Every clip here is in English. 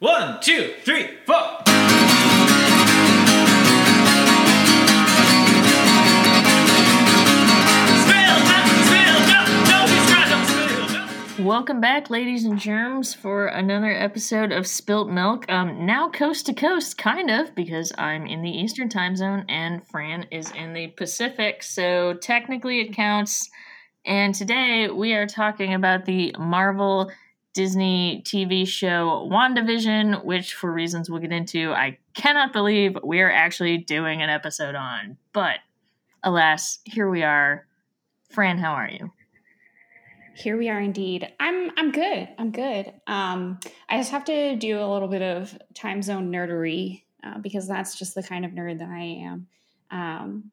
One, two, three, four. Welcome back, ladies and germs, for another episode of Spilt Milk. Um, now coast to coast, kind of, because I'm in the Eastern time zone and Fran is in the Pacific, so technically it counts. And today we are talking about the Marvel Disney TV show WandaVision, which, for reasons we'll get into, I cannot believe we are actually doing an episode on. But alas, here we are. Fran, how are you? Here we are indeed. I'm I'm good. I'm good. Um, I just have to do a little bit of time zone nerdery uh, because that's just the kind of nerd that I am. Um,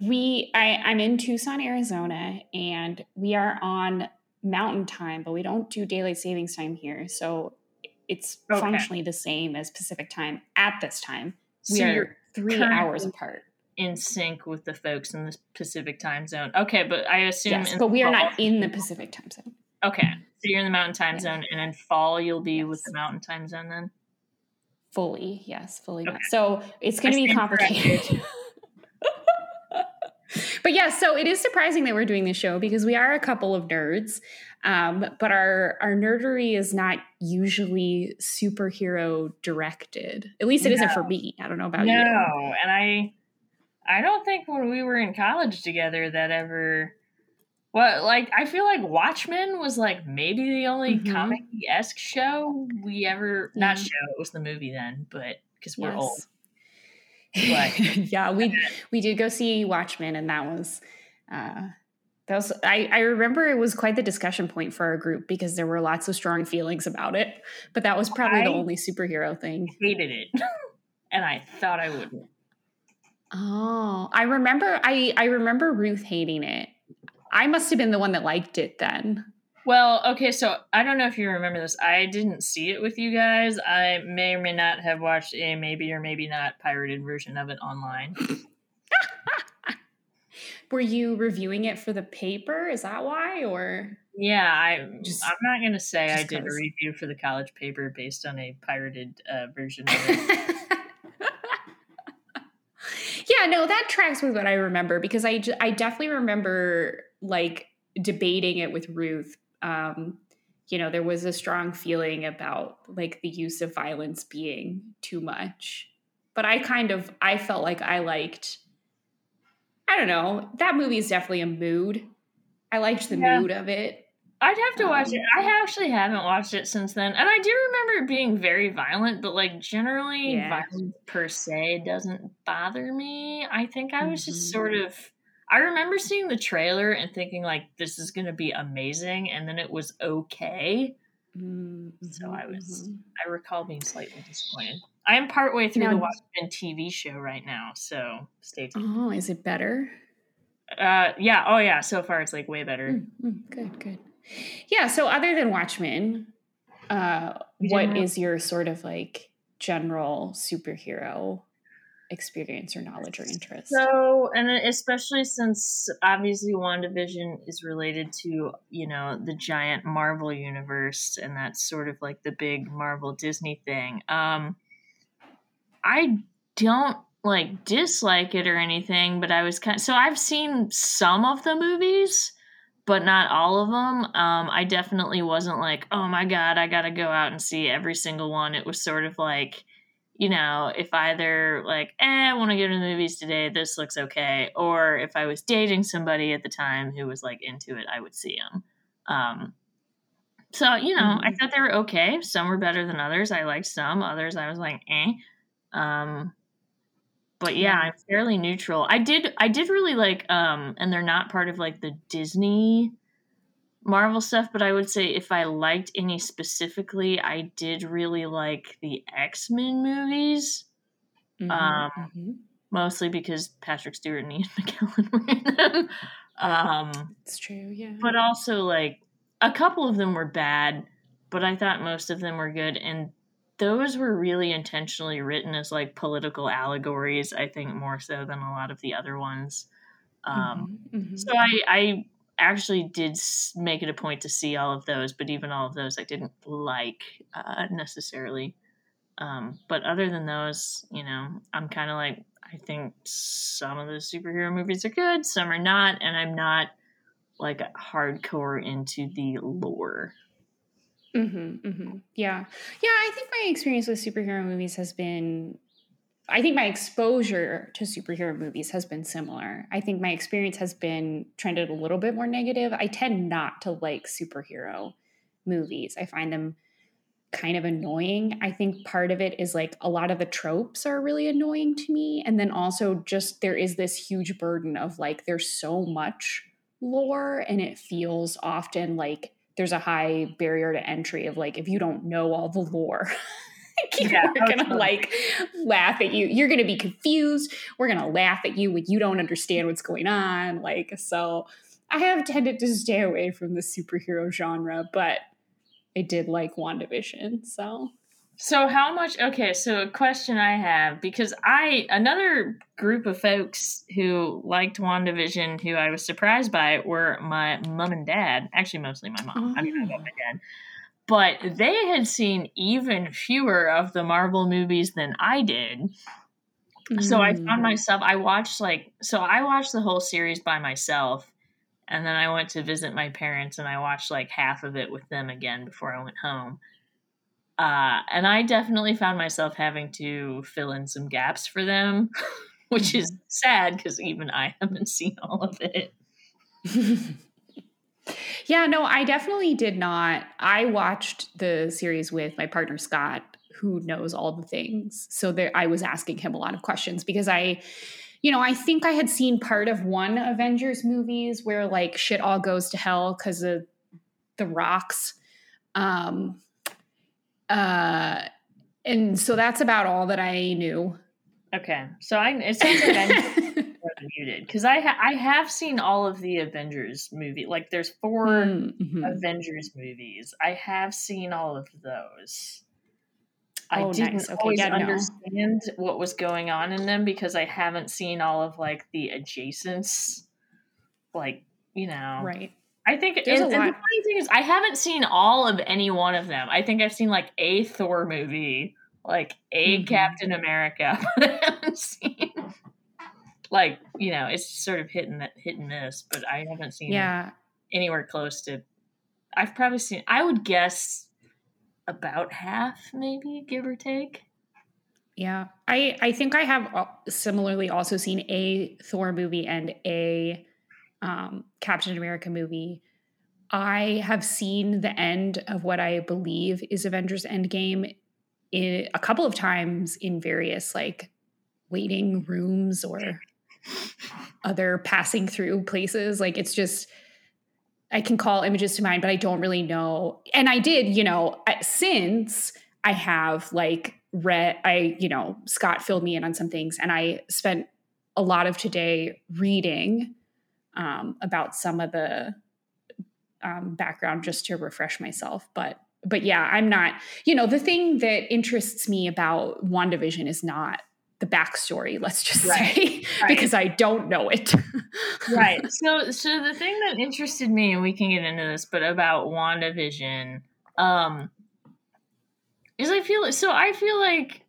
we I, I'm in Tucson, Arizona, and we are on Mountain Time, but we don't do daylight savings time here, so it's Okay. functionally the same as Pacific time at this time. We So are you're three hours apart. in sync with the folks in the Pacific time zone. Okay, but I assume Yes, but we are fall- not in the Pacific time zone. Okay, so you're in the Mountain Time Yeah. Zone, and in fall you'll be with the Mountain Time Zone. Then Fully, yes, fully. Okay. So it's going to be complicated. but yeah, so it is surprising that we're doing this show because we are a couple of nerds, um, but our our nerdery is not usually superhero directed. At least it not for me. I don't know about you. no, and I, I don't think when we were in college together that ever. Well, like I feel like Watchmen was like maybe the only Mhm. comic esque show we ever not Yeah. show it was the movie then, but because we're Yes. old. yeah, we we did go see Watchmen, and that was uh, that was I, I remember it was quite the discussion point for our group because there were lots of strong feelings about it. But that was probably the only superhero thing. Hated it, and I thought I wouldn't. Oh, I remember I I remember Ruth hating it. I must have been the one that liked it then. Well, okay, so I don't know if you remember this. I didn't see it with you guys. I may or may not have watched a maybe or maybe not pirated version of it online. Were you reviewing it for the paper? Is that why or Yeah, I Just- I'm not gonna say I just did a review for the college paper based on a pirated uh, version of it. yeah, no, that tracks with what I remember because I I definitely remember like debating it with Ruth. Um, you know, there was a strong feeling about like the use of violence being too much. But I kind of I felt like I liked I don't know, that movie is definitely a mood. I liked the Yeah. mood of it. I'd have to watch Um, it. I actually haven't watched it since then, and I do remember it being very violent. But like generally, Yeah. violence per se doesn't bother me. I think I was just Mhm. sort of. I remember seeing the trailer and thinking like this is going to be amazing, and then it was okay. So I was- Mhm. I recall being slightly disappointed. I am partway through the Now- Watchmen TV show right now, so stay tuned. Oh, is it better? Uh, yeah, oh yeah. So far, it's like way better. Mm, mm, good, good. Yeah. So, other than Watchmen, uh, what is your sort of like general superhero experience or knowledge or interest? So, and especially since obviously WandaVision is related to, you know, the giant Marvel universe, and that's sort of like the big Marvel Disney thing. Um, I don't like dislike it or anything, but I was kind so I've seen some of the movies, but not all of them. Um, I definitely wasn't like, oh my god, I got to go out and see every single one. It was sort of like, you know, if either like, eh, I want to go to the movies today, this looks okay, or if I was dating somebody at the time who was like into it, I would see them. Um, so you know, I Mhm. thought they were okay. Some were better than others. I liked some. Others, I was like, eh. Um, but yeah, Yeah. I'm fairly neutral. I did, I did really like, um, and they're not part of like the Disney Marvel stuff, but I would say if I liked any specifically, I did really like the X Men movies, Mhm, um, mhm. mostly because Patrick Stewart and Ian McKellen were in them. Um, It's true. Yeah. but also like a couple of them were bad, but I thought most of them were good, and those were really intentionally written as like political allegories. I think more so than a lot of the other ones. Um, Mhm, mhm. so I, I actually did make it a point to see all of those, but even all of those I didn't like uh, necessarily. Um, but other than those, you know, I'm kind of like, I think some of the superhero movies are good, some are not, and I'm not like hardcore into the lore. Mm-hmm, mm-hmm. Yeah. Yeah, I think my experience with superhero movies has been I think my exposure to superhero movies has been similar. I think my experience has been trended a little bit more negative. I tend not to like superhero movies. I find them kind of annoying. I think part of it is like a lot of the tropes are really annoying to me. And then also, just there is this huge burden of like, there's so much lore, and it feels often like there's a high barrier to entry of like, if you don't know all the lore. yeah, we're gonna like laugh at you. You're gonna be confused. We're gonna laugh at you when you don't understand what's going on. Like, so I have tended to stay away from the superhero genre, but I did like WandaVision. So so how much okay, so a question I have because I another group of folks who liked WandaVision who I was surprised by were my mom and dad. Actually mostly my mom. Oh. I mean I love my oh. dad. But they had seen even fewer of the Marvel movies than I did. Mm. So I found mm. myself I watched like so I watched the whole series by myself and then I went to visit my parents and I watched like half of it with them again before I went home. Uh, and I definitely found myself having to fill in some gaps for them, which is sad because even I haven't seen all of it. yeah, no, I definitely did not. I watched the series with my partner Scott, who knows all the things. So there, I was asking him a lot of questions because I you know, I think I had seen part of one Avengers movies where like shit all goes to hell because of the rocks. Um, uh, and so that's about all that I knew. Okay, so I it sounds like I'm muted because I ha- I have seen all of the Avengers movie. Like there's 4 mm-hmm. Avengers movies. I have seen all of those. I oh, didn't nice. okay, always yeah, understand no. what was going on in them because I haven't seen all of like the adjacents, like you know, right. I think and, and the funny thing is I haven't seen all of any one of them. I think I've seen like a Thor movie, like a mm-hmm. Captain America, but I haven't seen like you know it's sort of hit and hit and miss. But I haven't seen yeah anywhere close to. I've probably seen. I would guess about half, maybe give or take. Yeah, I I think I have similarly also seen a Thor movie and a um, Captain America movie. I have seen the end of what I believe is Avengers Endgame in, a couple of times in various like waiting rooms or other passing through places. Like it's just I can call images to mind, but I don't really know. And I did, you know, since I have like read, I, you know, Scott filled me in on some things, and I spent a lot of today reading um, about some of the um, background just to refresh myself. But but yeah, I'm not, you know, the thing that interests me about WandaVision is not the backstory let's just right. say right. because i don't know it right so so the thing that interested me and we can get into this but about wandavision um is i feel so i feel like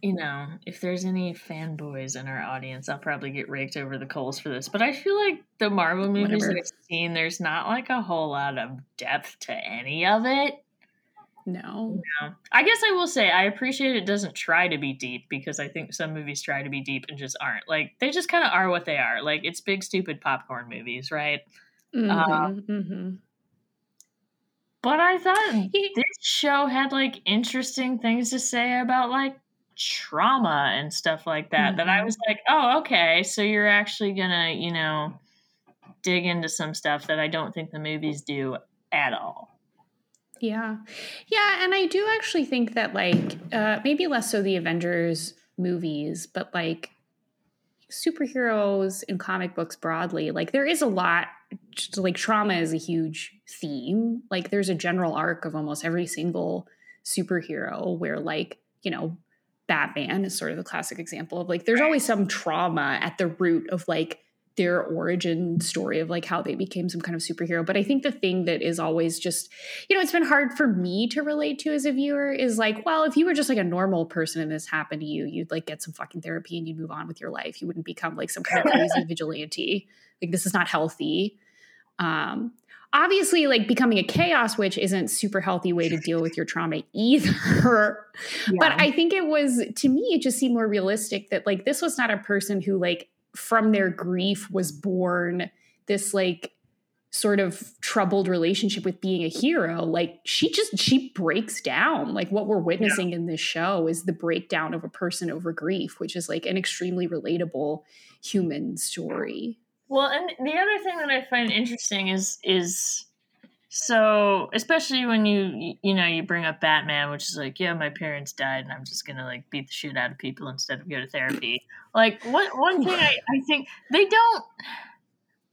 you know if there's any fanboys in our audience i'll probably get raked over the coals for this but i feel like the marvel movies Whatever. that i've seen there's not like a whole lot of depth to any of it no. No. I guess I will say I appreciate it doesn't try to be deep because I think some movies try to be deep and just aren't. Like they just kind of are what they are. Like it's big stupid popcorn movies, right? Mm-hmm, um, mm-hmm. But I thought this show had like interesting things to say about like trauma and stuff like that. Mm-hmm. That I mm-hmm. was like, oh, okay, so you're actually gonna, you know, dig into some stuff that I don't think the movies do at all. Yeah. Yeah. And I do actually think that, like, uh, maybe less so the Avengers movies, but like superheroes and comic books broadly, like, there is a lot, just, like, trauma is a huge theme. Like, there's a general arc of almost every single superhero where, like, you know, Batman is sort of the classic example of like, there's always some trauma at the root of like their origin story of like how they became some kind of superhero. But I think the thing that is always just, you know, it's been hard for me to relate to as a viewer is like, well, if you were just like a normal person and this happened to you, you'd like get some fucking therapy and you'd move on with your life. You wouldn't become like some kind of crazy vigilante. Like this is not healthy. Um, obviously like becoming a chaos witch isn't super healthy way to deal with your trauma either yeah. but i think it was to me it just seemed more realistic that like this was not a person who like from their grief was born this like sort of troubled relationship with being a hero. Like she just she breaks down. Like what we're witnessing yeah. in this show is the breakdown of a person over grief which is like an extremely relatable human story. Well and the other thing that i find interesting is is so especially when you you know you bring up batman which is like yeah my parents died and i'm just gonna like beat the shit out of people instead of go to therapy. Like what one thing I, I think they don't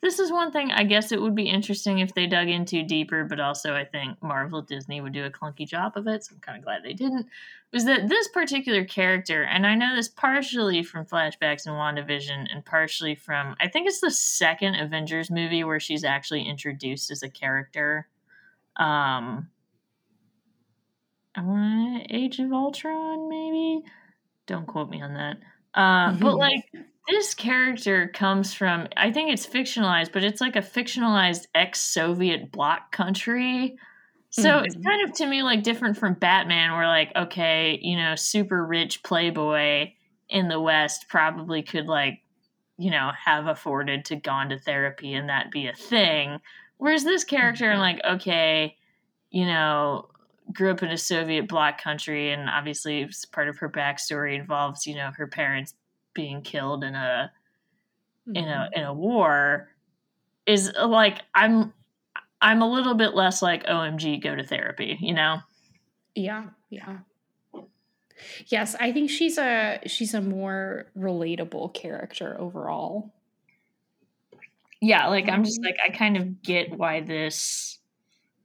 this is one thing i guess it would be interesting if they dug into deeper but also i think marvel disney would do a clunky job of it so i'm kind of glad they didn't was that this particular character and i know this partially from flashbacks and wandavision and partially from i think it's the second avengers movie where she's actually introduced as a character um I want Age of Ultron, maybe. Don't quote me on that. Uh, but like this character comes from, I think it's fictionalized, but it's like a fictionalized ex-Soviet bloc country. So mm-hmm. it's kind of to me like different from Batman, where like okay, you know, super rich playboy in the West probably could like, you know, have afforded to gone to therapy and that be a thing. Whereas this character, mm-hmm. I'm like, okay, you know, grew up in a Soviet bloc country, and obviously part of her backstory involves, you know, her parents being killed in a mm-hmm. in a mm-hmm. in a war. Is like I'm I'm a little bit less like OMG, go to therapy, you know? Yeah, yeah. Yes, I think she's a she's a more relatable character overall yeah like i'm just like i kind of get why this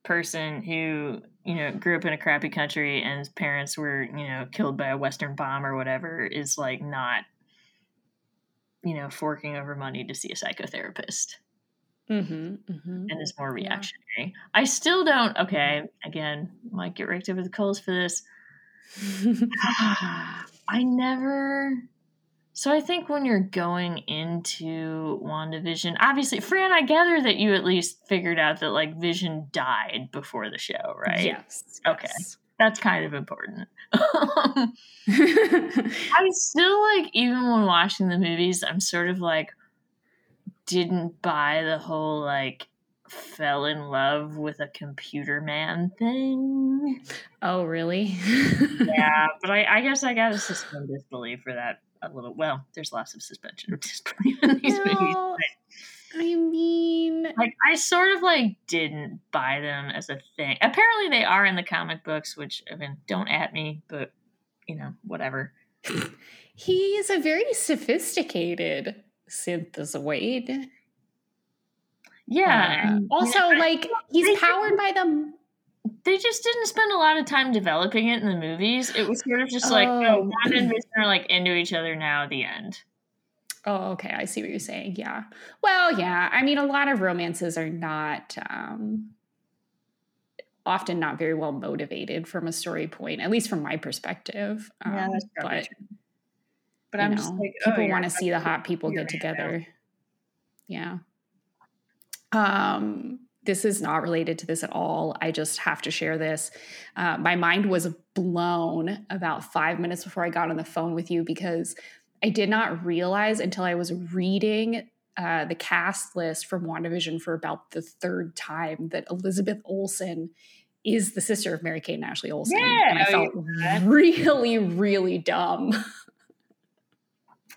person who you know grew up in a crappy country and his parents were you know killed by a western bomb or whatever is like not you know forking over money to see a psychotherapist mm-hmm, mm-hmm. and is more reactionary yeah. i still don't okay again might get raked over the coals for this i never so I think when you're going into WandaVision, obviously, Fran, I gather that you at least figured out that like Vision died before the show, right? Yes. Okay. Yes. That's kind of important. I still like, even when watching the movies, I'm sort of like, didn't buy the whole like fell in love with a computer man thing. Oh, really? yeah, but I, I guess I gotta suspend disbelief for that a little. Well, there's lots of suspension of disbelief in these no, movies. But, I mean, like I sort of like didn't buy them as a thing. Apparently, they are in the comic books, which I mean, don't at me, but you know, whatever. he is a very sophisticated synthezoid. Yeah. Um, also, like he's powered by the they just didn't spend a lot of time developing it in the movies. It was sort of just like, oh, oh Wanda and Vision are like into each other now. The end. Oh, okay. I see what you're saying. Yeah. Well, yeah. I mean, a lot of romances are not um, often not very well motivated from a story point, at least from my perspective. Um, yeah, that's but, true. But I'm know, just like, oh, people want to see the hot people get together. Yeah. Um, this is not related to this at all. I just have to share this. Uh, my mind was blown about five minutes before I got on the phone with you because I did not realize until I was reading uh, the cast list from WandaVision for about the third time that Elizabeth Olsen is the sister of Mary Kate and Ashley Olsen. Yeah, and I felt really, really dumb.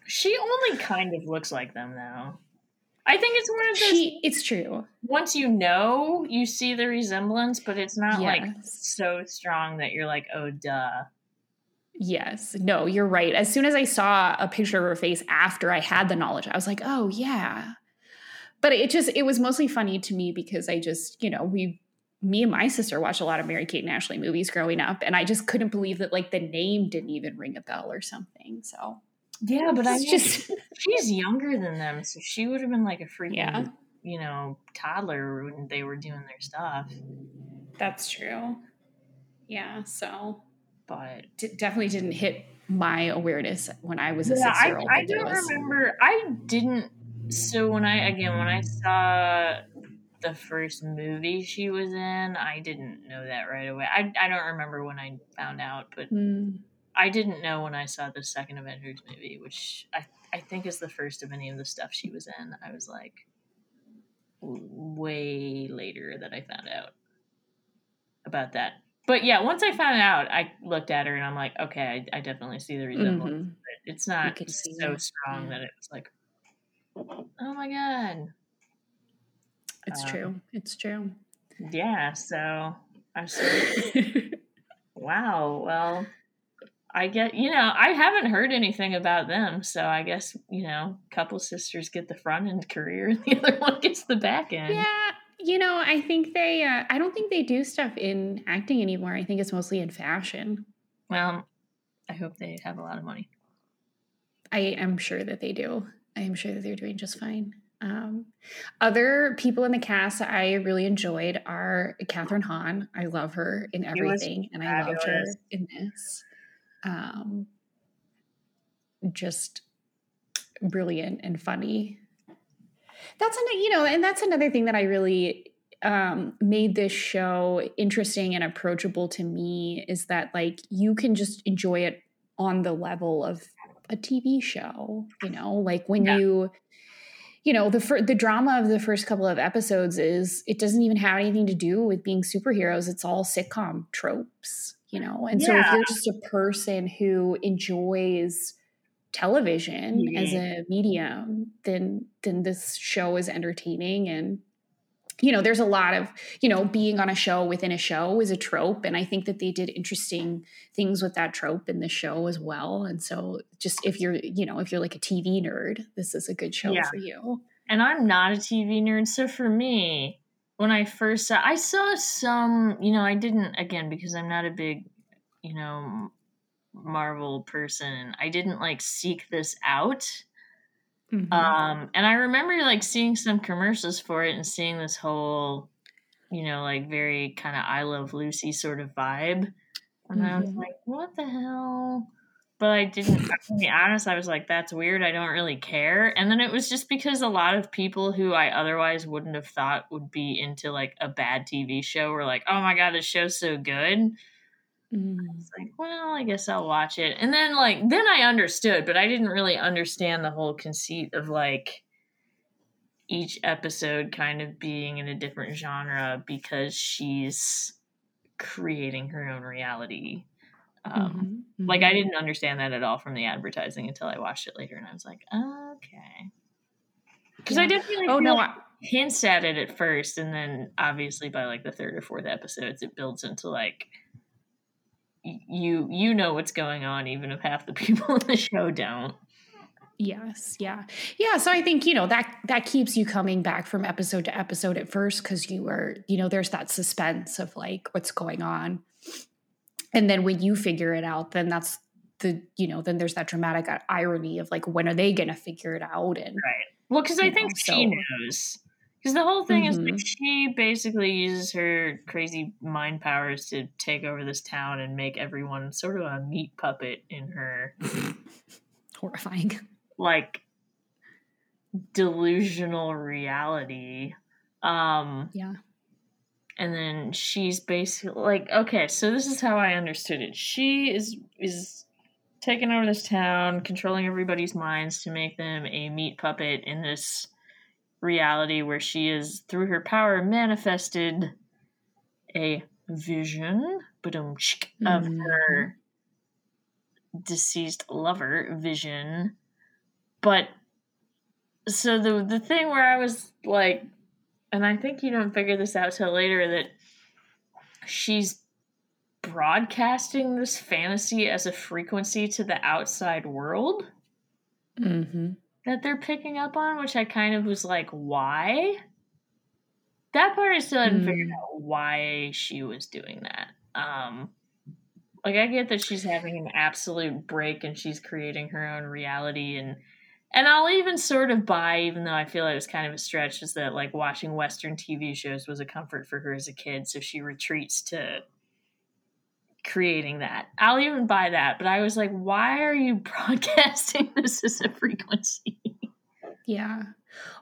She only kind of looks like them, though. I think it's one of those. She, it's true. Once you know, you see the resemblance, but it's not yes. like so strong that you're like, oh, duh. Yes. No, you're right. As soon as I saw a picture of her face after I had the knowledge, I was like, oh, yeah. But it just, it was mostly funny to me because I just, you know, we, me and my sister watched a lot of Mary Kate and Ashley movies growing up, and I just couldn't believe that like the name didn't even ring a bell or something. So Yeah, but I mean, just she's younger than them, so she would have been like a freaking, Yeah. you know, toddler when they were doing their stuff. that's true. Yeah, so But d- definitely didn't hit my awareness when I was a yeah, six year old. I don't remember. I didn't. So when I again when I saw the first movie she was in, I didn't know that right away. I I don't remember when I found out, but Mm, I didn't know when I saw the second Avengers movie, which I I think is the first of any of the stuff she was in. I was like way later that I found out about that. But yeah, once I found out, I looked at her and I'm like, okay, I, I definitely see the resemblance. mhm. It's not so it, strong yeah. that it was like, oh my god, It's Um, true. It's true. yeah. So I was Wow. Well, I get, you know, I haven't heard anything about them. So I guess, you know, couple sisters get the front end career and the other one gets the back end. yeah, you know, I think they. Uh, I don't think they do stuff in acting anymore. I think it's mostly in fashion. Well, I hope they have a lot of money. I am sure that they do. I am sure that they're doing just fine. Um, other people in the cast that I really enjoyed are Kathryn Hahn. I love her in everything, and I loved her in this. Um, just brilliant and funny. That's an, you know, and that's another thing that I really um, made this show interesting and approachable to me is that like you can just enjoy it on the level of a TV show. You know, like when Yeah. you you know the fir- the drama of the first couple of episodes is it doesn't even have anything to do with being superheroes it's all sitcom tropes you know and so if you're just a person who enjoys television as a medium then then this show is entertaining. And you know there's a lot of you know being on a show within a show is a trope. And i think that they did interesting things with that trope in the show as well. And so just if you're you know if you're like a tv nerd this is a good show Yeah. for you. And I'm not a TV nerd. So for me, when I first saw, I saw some, you know, I didn't, again, because I'm not a big, you know, Marvel person, I didn't like seek this out. Mhm. Um, and I remember like seeing some commercials for it and seeing this whole, you know, like very kind of I Love Lucy sort of vibe. And I was Mhm. like, what the hell? But I didn't, to be honest, I was like, that's weird. I don't really care. And then it was just because a lot of people who I otherwise wouldn't have thought would be into like a bad TV show were like, oh my God, this show's so good. Mm. It's like, well, I guess I'll watch it. And then like then I understood, but I didn't really understand the whole conceit of like each episode kind of being in a different genre because she's creating her own reality. Um, Mhm. Like I Mhm. didn't understand that at all from the advertising until I watched it later, and I was like, okay, because I Yeah. definitely oh feel no like I, hints at it at first, and then obviously by like the third or fourth episodes, it builds into like you you know what's going on, even if half the people in the show don't. yes yeah yeah so i think you know that that keeps you coming back from episode to episode at first because you are you know there's that suspense of like what's going on and then when you figure it out then that's the you know then there's that dramatic uh, irony of like when are they gonna figure it out and right Well, because I think know, she so- knows. Because the whole thing is like Mhm. she basically uses her crazy mind powers to take over this town and make everyone sort of a meat puppet in her horrifying like delusional reality. Um yeah and then she's basically like okay, so this is how I understood it. She is is taking over this town, controlling everybody's minds to make them a meat puppet in this reality where she is through her power manifested a vision of Mhm. her deceased lover vision but so the the thing where i was like and i think you don't figure this out till later that she's broadcasting this fantasy as a frequency to the outside world mm-hmm. That they're picking up on which i kind of was like why that part i still hadn't figured Mm. out why she was doing that um Like I get that she's having an absolute break and she's creating her own reality and and I'll even sort of buy, even though I feel like it was kind of a stretch, is that like watching Western TV shows was a comfort for her as a kid, so she retreats to creating that. I'll even buy that, but I was like, why are you broadcasting this as a frequency? Yeah.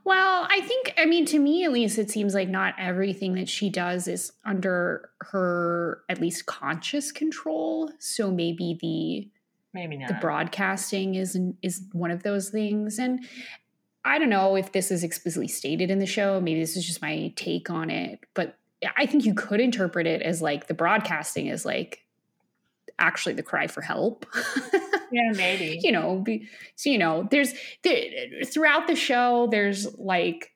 Well, I think, I mean, to me at least, it seems like not everything that she does is under her at least conscious control. So maybe the Maybe not. the broadcasting is is one of those things, and I don't know if this is explicitly stated in the show. Maybe this is just my take on it, but I think you could interpret it as like the broadcasting is like actually the cry for help. yeah, maybe. you know, be, so you know, there's there, throughout the show, there's like,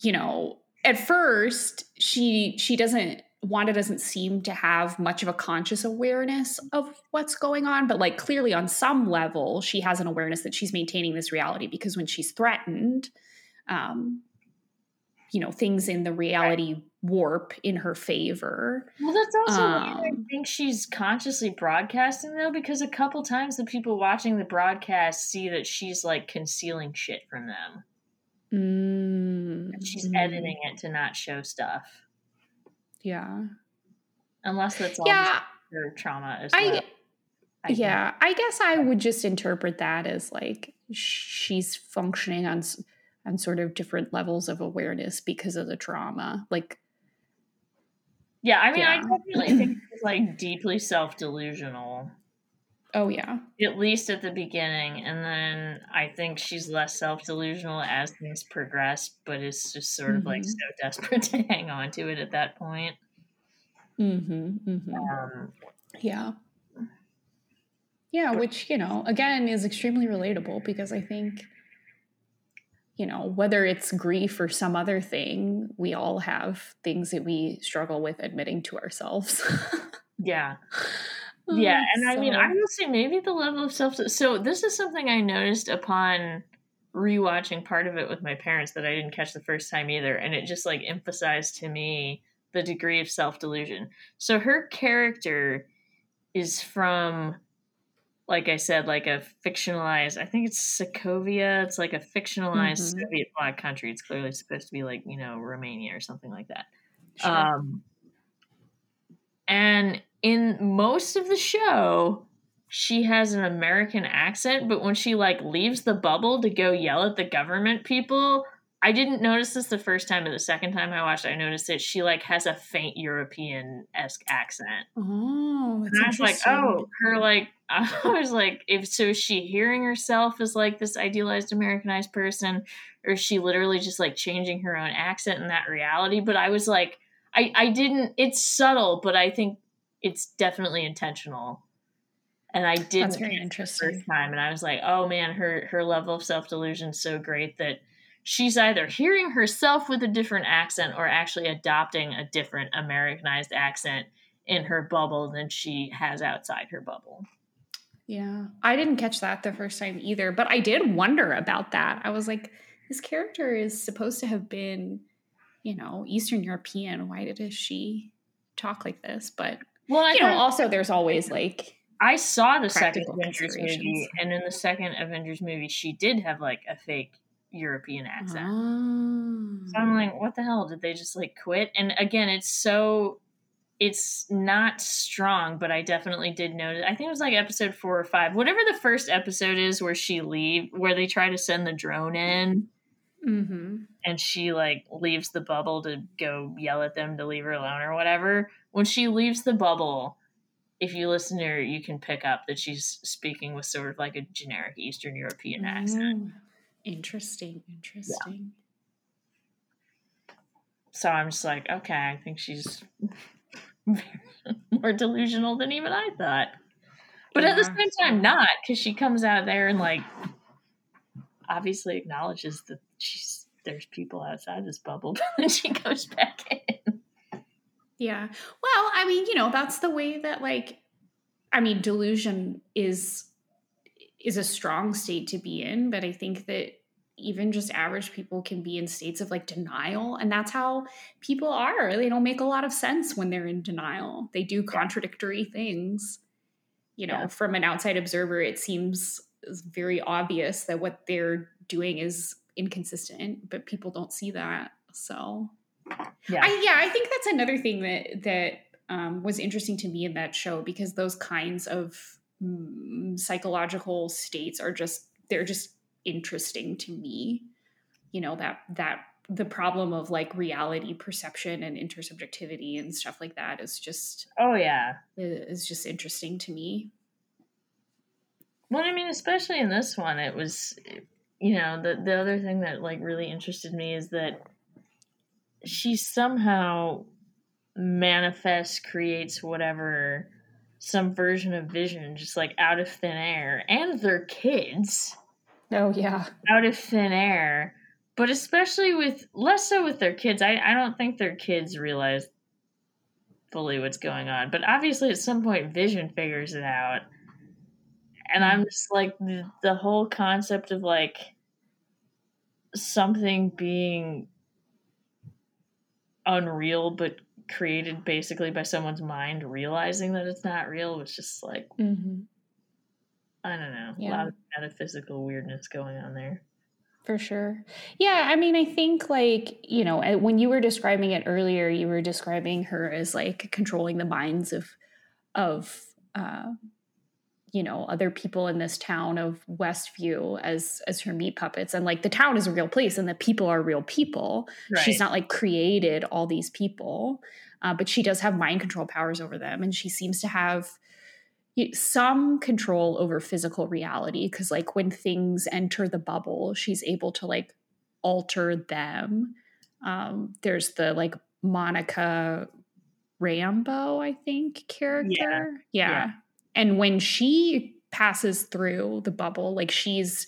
you know, at first she she doesn't Wanda doesn't seem to have much of a conscious awareness of what's going on, but like clearly on some level, she has an awareness that she's maintaining this reality because when she's threatened, um, you know, things in the reality right. warp in her favor. Well, that's also um, why I think she's consciously broadcasting though, because a couple times the people watching the broadcast see that she's like concealing shit from them. Mm, she's mm. editing it to not show stuff. Yeah. Unless that's all yeah, her trauma as I, well. I yeah, think. I guess I would just interpret that as like she's functioning on on sort of different levels of awareness because of the trauma. Like Yeah, I mean yeah. I definitely think she's like deeply self-delusional. Oh yeah. At least at the beginning. And then I think she's less self delusional as things progress, but it's just sort of mm-hmm. like so desperate to hang on to it at that point. Mm-hmm. mm-hmm. Um, yeah. Yeah, which, you know, again is extremely relatable because I think, you know, whether it's grief or some other thing, we all have things that we struggle with admitting to ourselves. yeah. Yeah, ah, and I mean, I will say maybe the level of self. So this is something I noticed upon rewatching part of it with my parents that I didn't catch the first time either, and it just like emphasized to me the degree of self delusion. So her character is from, like I said, like a fictionalized. I think it's Sokovia. It's like a fictionalized mm-hmm. Soviet bloc country. It's clearly supposed to be like you know Romania or something like that. Sure. Um, and in most of the show, she has an American accent, but when she like leaves the bubble to go yell at the government people, I didn't notice this the first time, but the second time I watched, it, I noticed that she like has a faint European esque accent. Oh, and I was like, oh, her like. I was like, if so, is she hearing herself as like this idealized Americanized person, or is she literally just like changing her own accent in that reality? But I was like, I I didn't. It's subtle, but I think it's definitely intentional. And I did That's very interesting. first time, and I was like, oh man, her her level of self delusion is so great that she's either hearing herself with a different accent or actually adopting a different Americanized accent in her bubble than she has outside her bubble. Yeah, I didn't catch that the first time either, but I did wonder about that. I was like, this character is supposed to have been, you know, Eastern European. Why did she talk like this? But well, I you know, also there's always like I saw the second Avengers movie, and in the second Avengers movie, she did have like a fake European accent. Oh. So I'm like, what the hell? Did they just like quit? And again, it's so it's not strong, but I definitely did notice. I think it was like episode four or five, whatever the first episode is, where she leave, where they try to send the drone in, mm-hmm. and she like leaves the bubble to go yell at them to leave her alone or whatever when she leaves the bubble, if you listen to her, you can pick up that she's speaking with sort of like a generic Eastern European mm. accent. Interesting. Interesting. Yeah. So I'm just like, okay, I think she's more delusional than even I thought. But yeah. at the same time, not because she comes out there and like obviously acknowledges that she's there's people outside this bubble, but then she goes back in. Yeah. Well, I mean, you know, that's the way that like I mean, delusion is is a strong state to be in, but I think that even just average people can be in states of like denial and that's how people are. They don't make a lot of sense when they're in denial. They do contradictory things. You know Yeah. from an outside observer it seems very obvious that what they're doing is inconsistent but people don't see that so. Yeah. I, yeah i think that's another thing that that um, was interesting to me in that show because those kinds of mm, psychological states are just they're just interesting to me. You know that that the problem of like reality perception and intersubjectivity and stuff like that is just oh yeah. is just interesting to me. Well, I mean, especially in this one, it was, you know, the the other thing that like really interested me is that she somehow manifests, creates whatever, some version of vision just like out of thin air, and their kids oh yeah out of thin air. But especially with less so with their kids, I, I don't think their kids realize fully what's going on. But obviously, at some point, Vision figures it out, and I'm just like the, the whole concept of like something being unreal but created basically by someone's mind realizing that it's not real was just like mm-hmm. I don't know, a Yeah. lot of metaphysical weirdness going on there. For sure. Yeah, I mean, I think like, you know, when you were describing it earlier, you were describing her as like controlling the minds of of uh you know, other people in this town of Westview as as her meat puppets and like the town is a real place and the people are real people. She's not like created all these people, uh, but she does have mind control powers over them and she seems to have some control over physical reality because like when things enter the bubble she's able to like alter them. Um there's the like Monica Rambeau i think character. Yeah, Yeah. and when she passes through the bubble like she's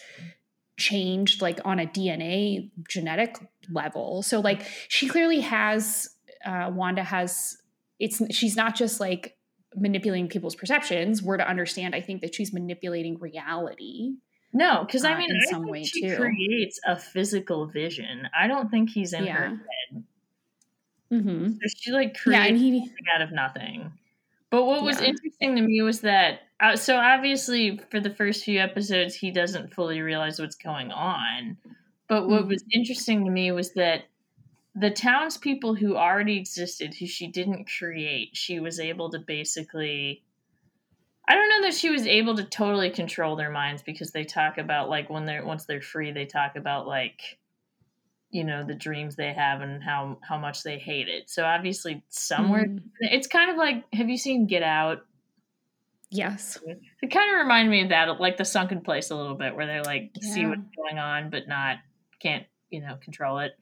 changed like on a dna genetic level. So like she clearly has uh wanda has it's she's not just like manipulating people's perceptions we're to understand i think that she's manipulating reality No, because I uh, mean, in I some way, she too. creates a physical vision. I don't think he's in her head. mm-hmm. So she like yeah creates and he out of nothing. But what was Yeah. interesting to me was that uh, so obviously for the first few episodes he doesn't fully realize what's going on. But what Mhm. was interesting to me was that the townspeople who already existed, who she didn't create, she was able to basically. I don't know that she was able to totally control their minds because they talk about like when they're once they're free, they talk about like, you know, the dreams they have and how how much they hate it. So obviously somewhere Mhm. it's kind of like have you seen Get Out? yes It kind of reminded me of that, like the sunken place a little bit, where they're like see what's going on but not can't you know control it.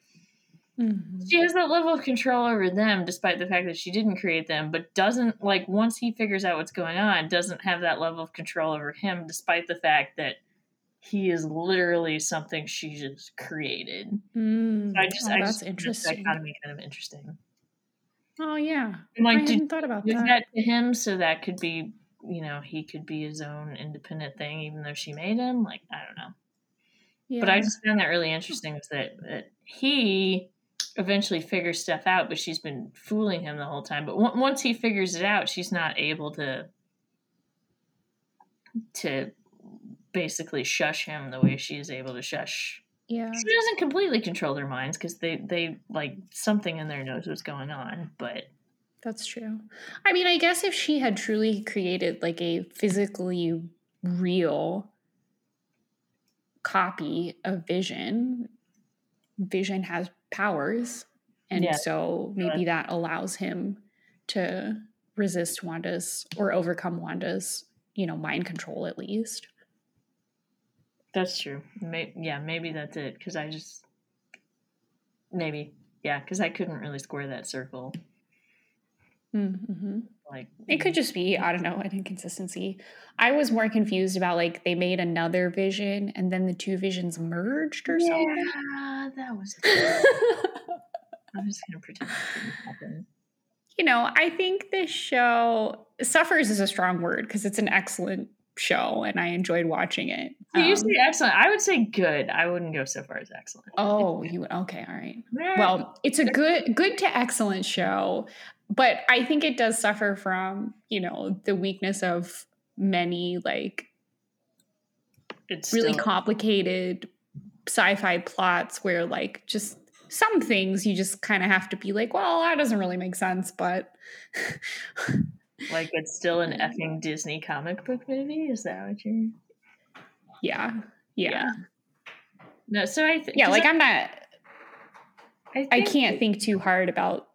Mhm. She has that level of control over them, despite the fact that she didn't create them, but doesn't like once he figures out what's going on, doesn't have that level of control over him, despite the fact that he is literally something she just created. Mm. I just, oh, I that's just this interesting dichotomy kind of interesting. oh yeah And i like, did, hadn't thought about that, that to him so that could be you know he could be his own independent thing even though she made him like i don't know yeah. but i just found that really interesting was that, that he eventually figures stuff out but she's been fooling him the whole time. But on- once he figures it out she's not able to to basically shush him the way she is able to shush. Yeah. She doesn't completely control their minds because they they like something in there knows what's going on but That's true. I mean, I guess if she had truly created like a physically real copy of Vision, Vision has powers. And Yeah. so maybe that allows him to resist Wanda's or overcome Wanda's, you know, mind control at least. That's true. May- yeah, maybe that's it. Because I just maybe yeah, because I couldn't really square that circle. Mm-hmm. Like It could just be, I don't know, an inconsistency. I was more confused about like they made another vision and then the two visions merged or something. yeah, that was. I'm just gonna pretend that didn't happen. you know, I think this show suffers is a strong word because it's an excellent show and I enjoyed watching it. So you Um, say excellent. I would say good. I wouldn't go so far as excellent. oh, you okay? All right. Well, it's a good good to excellent show, but I think it does suffer from you know the weakness of many like it's really still- complicated sci-fi plots where like just some things you just kind of have to be like, well, that doesn't really make sense, but like it's still an effing Disney comic book movie. Is that what you're? yeah, yeah, Yeah. No, so I th- yeah. Like I, I'm not. I, I can't think too hard about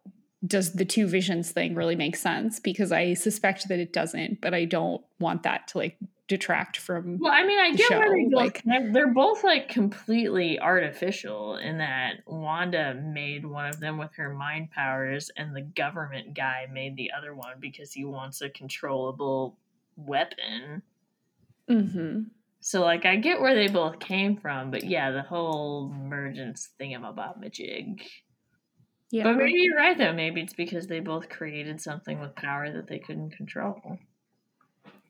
does the two visions thing really make sense because I suspect that it doesn't, but I don't want that to like detract from. Well, I mean, I get where they both like-. They're both like completely artificial in that Wanda made one of them with her mind powers, and the government guy made the other one because he wants a controllable weapon. hmm So, like, I get where they both came from, but yeah, the whole emergence thingamabobmajig. Yeah, But maybe you're right, though. Maybe it's because they both created something with power that they couldn't control.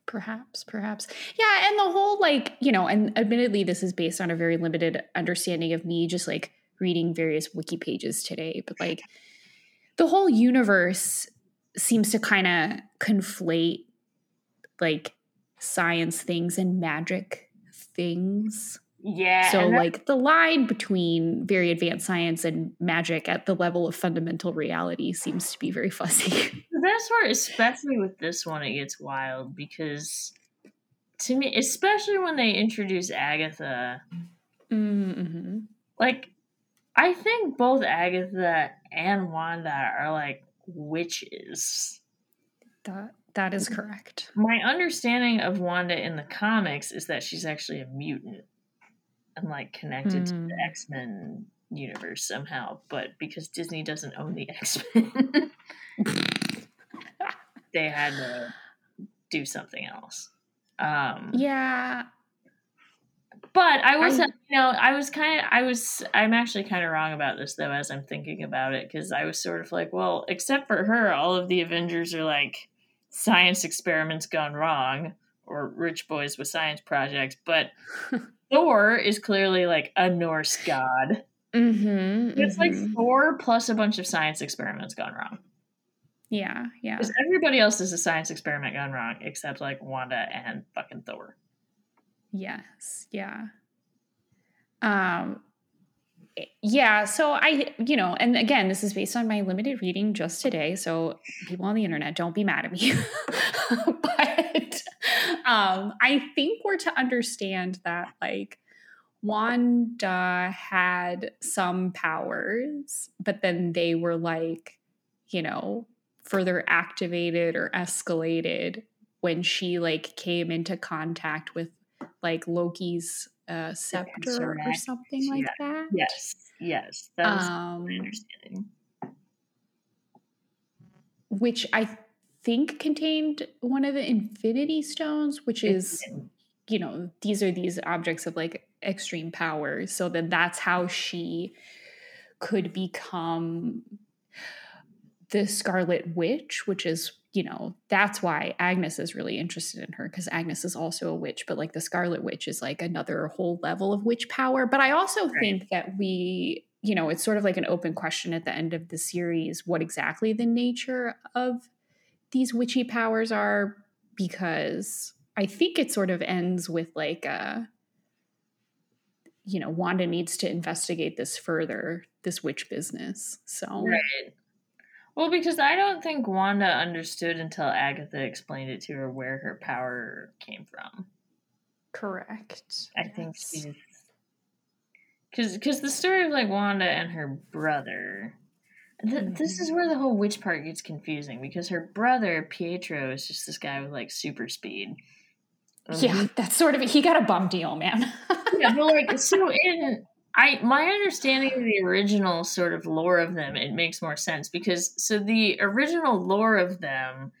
Perhaps, perhaps. Yeah, and the whole like, you know, and admittedly this is based on a very limited understanding of me just like reading various wiki pages today, but like the whole universe seems to kind of conflate like science things and magic things. Yeah. So like the line between very advanced science and magic at the level of fundamental reality seems to be very fuzzy. That's where, especially with this one, it gets wild because to me, especially when they introduce Agatha, mm-hmm. like, I think both Agatha and Wanda are like witches. That that is correct. My understanding of Wanda in the comics is that she's actually a mutant and like connected to Hmm. the X Men universe somehow, but because Disney doesn't own the X Men, they had to do something else. Um, Yeah. But I was, I- you know, I was kind of, I was, I'm actually kind of wrong about this though, as I'm thinking about it, because I was sort of like, well, except for her, all of the Avengers are like science experiments gone wrong or rich boys with science projects. But Thor is clearly like a Norse god. Mm-hmm, It's like Thor plus a bunch of science experiments gone wrong. yeah, yeah. Because everybody else is a science experiment gone wrong, except like Wanda and fucking Thor. Yes, yeah. Um yeah, so I you know, and again, this is based on my limited reading just today, so people on the internet don't be mad at me. but um I think we're to understand that like Wanda had some powers, but then they were like, you know, further activated or escalated when she like came into contact with like Loki's uh, scepter or something like yeah. that. Yes, yes. That was Um, my understanding. which I think contained one of the Infinity Stones, which is you know these are these objects of like extreme power. So then that's how she could become the Scarlet Witch, which is you know that's why Agnes is really interested in her because Agnes is also a witch, but like the Scarlet Witch is like another whole level of witch power. But I also Right. think that we you know it's sort of like an open question at the end of the series what exactly the nature of these witchy powers are because I think it sort of ends with like uh you know Wanda needs to investigate this further this witch business so Right. Well, because I don't think Wanda understood until Agatha explained it to her where her power came from. correct I think Yes. she's because because the story of like Wanda and her brother. Th- This is mm-hmm. where the whole witch part gets confusing because her brother Pietro is just this guy with like super speed. And yeah um, that's sort of he got a bum deal man yeah, but like so in I my understanding of the original sort of lore of them, it makes more sense because so the original lore of them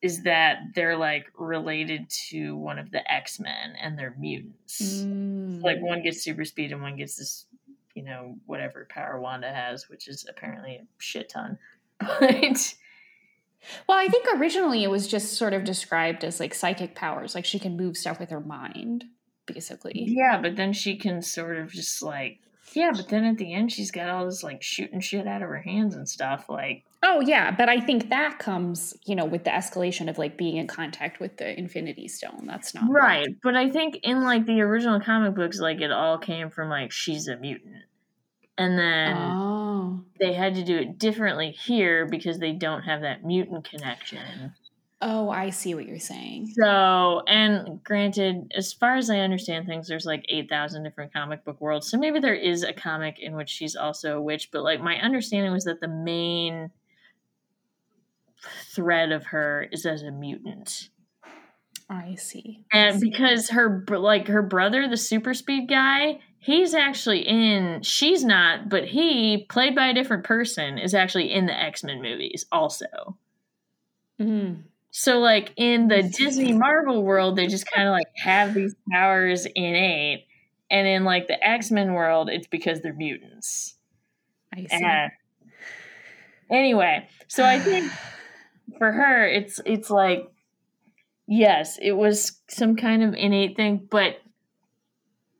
is that they're like related to one of the X Men and they're mutants. Mm. Like one gets super speed and one gets this, you know, whatever power Wanda has, which is apparently a shit ton. But Well, I think originally it was just sort of described as like psychic powers, like she can move stuff with her mind, basically. Yeah, but then she can sort of just like yeah, but then at the end she's got all this like shooting shit out of her hands and stuff. Like Oh yeah, but I think that comes, you know, with the escalation of like being in contact with the Infinity Stone. That's not right, but I think in like the original comic books, like it all came from like she's a mutant, and then Oh. they had to do it differently here because they don't have that mutant connection. Oh, I see what you're saying. So, and granted, as far as I understand things, there's like 8,000 different comic book worlds. So maybe there is a comic in which she's also a witch, but like my understanding was that the main thread of her is as a mutant. I see. And because her like her brother, the super speed guy, he's actually in she's not, but he played by a different person is actually in the X-Men movies also. Mm. So like in the Disney Marvel world, they just kind of like have these powers innate, and in like the X Men world, it's because they're mutants. I see. And anyway, so I think for her, it's it's like yes, it was some kind of innate thing, but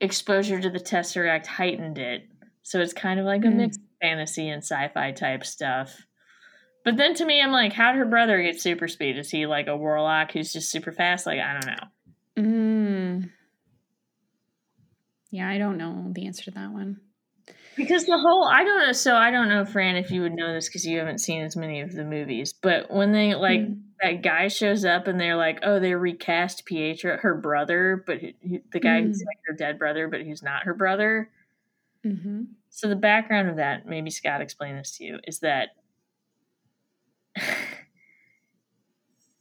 exposure to the Tesseract heightened it. So it's kind of like a Mm. mixed fantasy and sci-fi type stuff. But then to me, I'm like, how'd her brother get super speed? Is he like a warlock who's just super fast? Like, I don't know. Mm. Yeah, I don't know the answer to that one. Because the whole, I don't know. So I don't know, Fran, if you would know this because you haven't seen as many of the movies. But when they like Mm. that guy shows up and they're like, oh, they recast Pietro, her brother, but he, he- the guy who's Mm. like her dead brother, but who's not her brother. Mm-hmm. So the background of that, maybe Scott explained this to you, is that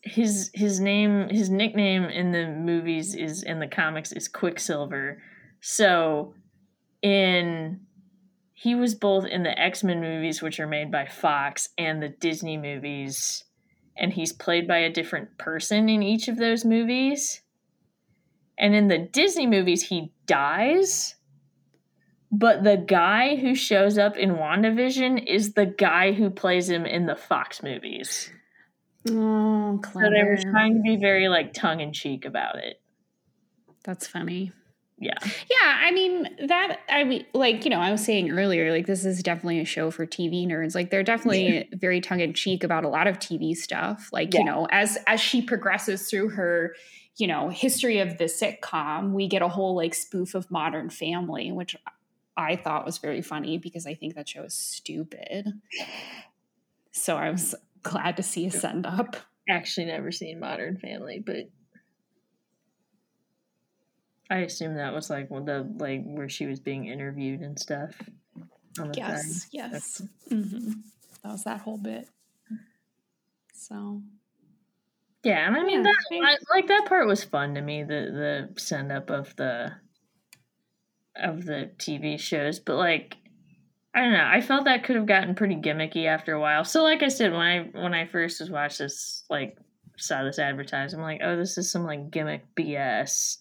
his his name his nickname in the movies is in the comics is Quicksilver. So in he was both in the X-Men movies which are made by Fox and the Disney movies and he's played by a different person in each of those movies. And in the Disney movies he dies but the guy who shows up in WandaVision is the guy who plays him in the Fox movies. Oh, So they were trying to be very like tongue in cheek about it. That's funny. Yeah. Yeah, I mean that. I mean, like you know, I was saying earlier, like this is definitely a show for TV nerds. Like they're definitely very tongue in cheek about a lot of TV stuff. Like Yeah. you know, as as she progresses through her, you know, history of the sitcom, we get a whole like spoof of Modern Family, which I thought was very funny because I think that show is stupid. So I was glad to see a send up. Actually never seen Modern Family, but I assume that was like one of the like where she was being interviewed and stuff. on the Yes, side. yes. hmm That was that whole bit. So Yeah, and I mean Yeah, that I, like that part was fun to me, the the send up of the of the TV shows, but like I don't know, I felt that could have gotten pretty gimmicky after a while. So like I said, when I when I first was watched this like saw this advertised, I'm like, oh, this is some like gimmick BS.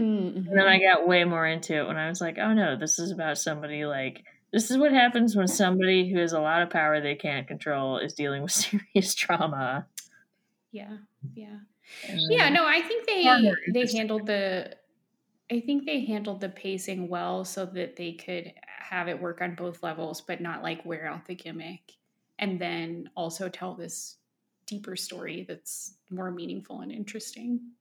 Mhm. And then I got way more into it when I was like, oh no, this is about somebody like this is what happens when somebody who has a lot of power they can't control is dealing with serious trauma. yeah, yeah. And Yeah, no, I think they they handled the I think they handled the pacing well so that they could have it work on both levels but not like wear out the gimmick and then also tell this deeper story that's more meaningful and interesting.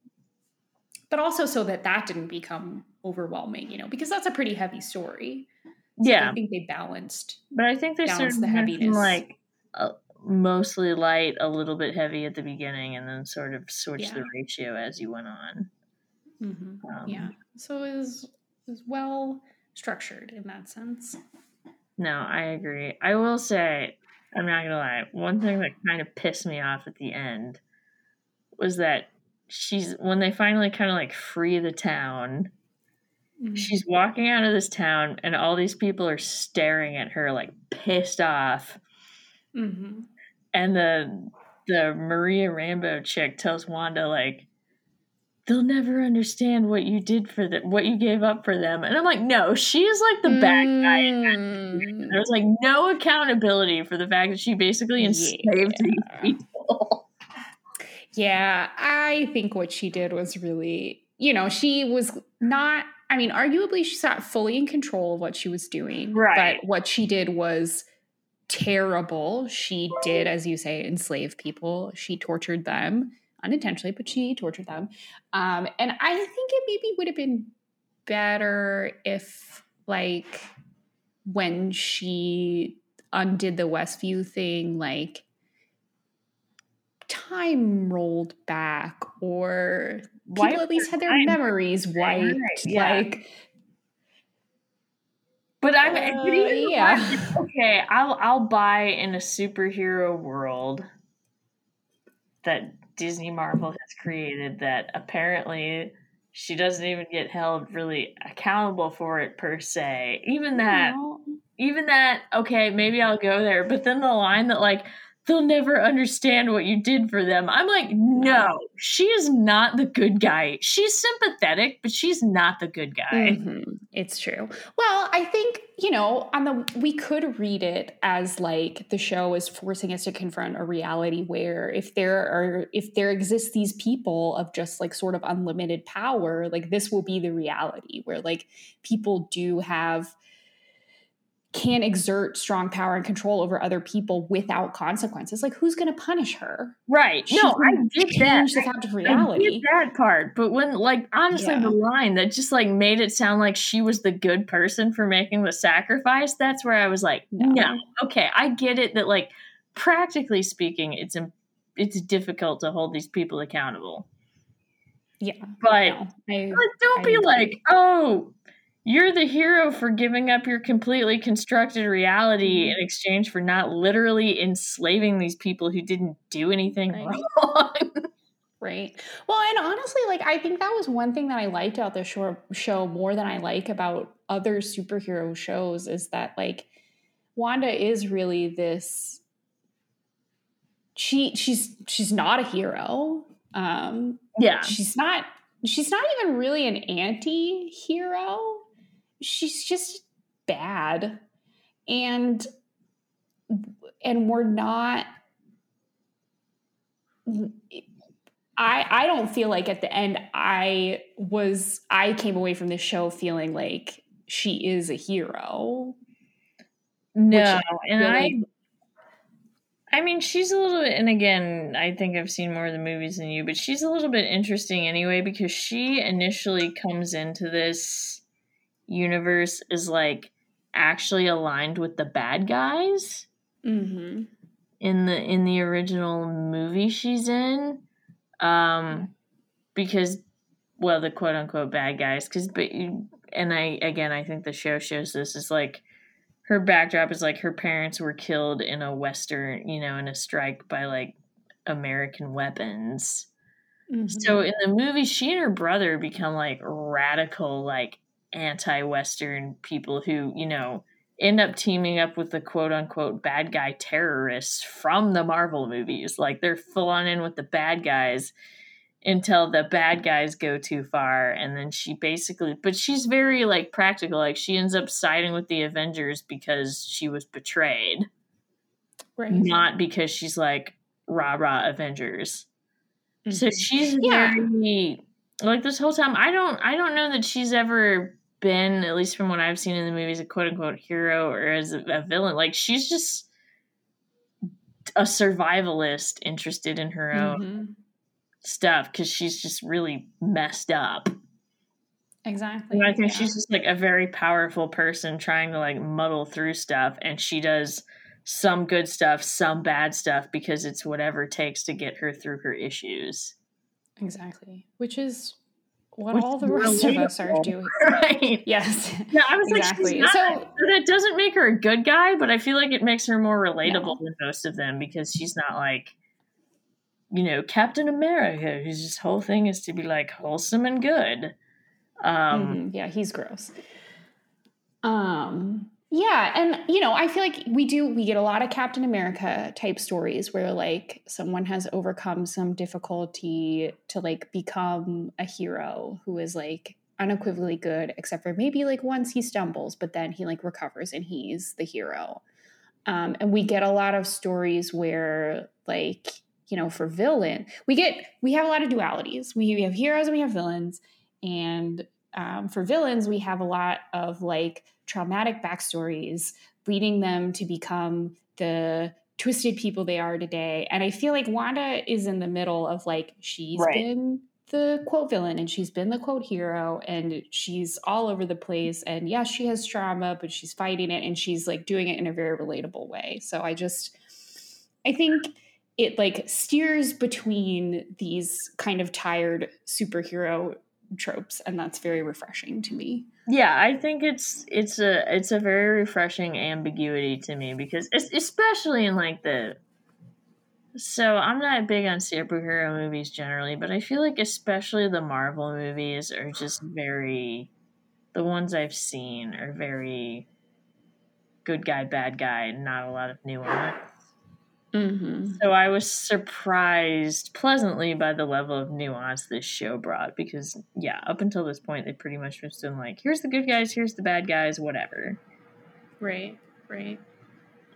But also so that that didn't become overwhelming, you know, because that's a pretty heavy story. So yeah, I think they balanced. but I think sort of the heaviness. like uh, mostly light, a little bit heavy at the beginning, and then sort of switched Yeah. the ratio as you went on. Mhm. Um, Yeah. So it was, it was well structured in that sense. No, I agree. I will say, I'm not gonna lie. One thing that kind of pissed me off at the end was that she's when they finally kind of like free the town. Mhm. She's walking out of this town, and all these people are staring at her like pissed off. Mhm. And the the Maria Rambeau chick tells Wanda like, "They'll never understand what you did for them, what you gave up for them." And I'm like, "No, she is like the bad guy." in Mm. Like no accountability for the fact that she basically enslaved these people. Yeah, I think what she did was really, you know, she was not, I mean, arguably she's not fully in control of what she was doing. Right. But what she did was terrible. She did, as you say, enslave people. She tortured them unintentionally, but she tortured them. Um, and I think it maybe would have been better if, like, when she undid the Westview thing, like, time rolled back or people Wiped at least had their time. memories Right, wiped. yeah. Like, But I'm Uh, but yeah. like, okay. I'll I'll buy in a superhero world that Disney Marvel has created that apparently she doesn't even get held really accountable for it per se. Even that, know, even that. Okay, maybe I'll go there. But then the line that like they'll never understand what you did for them. I'm like, no, she is not the good guy. She's sympathetic, but she's not the good guy. Mhm, It's true. Well, I think, you know, on the we could read it as like the show is forcing us to confront a reality where if there are if there exists these people of just like sort of unlimited power, like this will be the reality where like people do have can exert strong power and control over other people without consequences. Like who's going to punish her? Right. She no, I get that. change the fact of I reality. get that part, but when like honestly Yeah. the line that just like made it sound like she was the good person for making the sacrifice, that's where I was like, No. no. Okay, I get it that like practically speaking, it's it's difficult to hold these people accountable. Yeah. But No, I, but don't I be agree. like, "Oh, you're the hero for giving up your completely constructed reality Mhm. in exchange for not literally enslaving these people who didn't do anything Right. wrong." Right. Well, and honestly, like I think that was one thing that I liked about the show, show more than I like about other superhero shows is that like Wanda is really this she she's she's not a hero. Um yeah. she's not she's not even really an anti-hero. She's just bad. And and we're not I I don't feel like at the end I was I came away from this show feeling like she is a hero. No, and really- I I mean she's a little bit and again, I think I've seen more of the movies than you, but she's a little bit interesting anyway because she initially comes into this universe is like actually aligned with the bad guys Mm-hmm. in the in the original movie she's in um because well the quote unquote bad guys because but you- and i again i think the show shows this is like her backdrop is like her parents were killed in a western you know in a strike by like american weapons so in the movie she and her brother become like radical like anti-western people who you know end up teaming up with the quote unquote bad guy terrorists from the marvel movies like they're full on in with the bad guys until the bad guys go too far and then she basically but she's very like practical like she ends up siding with the avengers because she was betrayed right. not because she's like rah rah avengers so Mhm. she's Yeah. very like this whole time. I don't I don't know that she's ever been, at least from what I've seen in the movies, a quote unquote hero or as a, villain. Like she's just a survivalist interested in her own Mhm. stuff because she's just really messed up. Exactly. And I think yeah. she's just like a very powerful person trying to like muddle through stuff, and she does some good stuff, some bad stuff because it's whatever it takes to get her through her issues. exactly, which is what Which all the rest of us are doing. right. Yes. Yeah, I was Exactly. she's not, So- that doesn't make her a good guy, but I feel like it makes her more relatable than most of them because she's not like, you know, Captain America, whose just whole thing is to be like wholesome and good. Um, Mhm, yeah, he's gross. Um, yeah, and you know, I feel like we do we get a lot of Captain America type stories where like someone has overcome some difficulty to like become a hero who is like unequivocally good, except for maybe like once he stumbles, but then he like recovers and he's the hero. Um, and we get a lot of stories where like you know, for villain, we get we have a lot of dualities. We, we have heroes and we have villains, and um, for villains, we have a lot of like traumatic backstories leading them to become the twisted people they are today. And I feel like Wanda is in the middle of like she's Right. been the quote villain and she's been the quote hero and she's all over the place and yes she has trauma but she's fighting it and she's like doing it in a very relatable way so i just i think it like steers between these kind of tired superhero tropes and that's very refreshing to me Yeah, I think it's it's a it's a very refreshing ambiguity to me because es- especially in like the so I'm not big on superhero movies generally, but I feel like especially the Marvel movies are just very the ones I've seen are very good guy bad guy, not a lot of nuance. Mm-hmm. So I was surprised pleasantly by the level of nuance this show brought because yeah, up until this point they pretty much just been like, here's the good guys, here's the bad guys, whatever. right right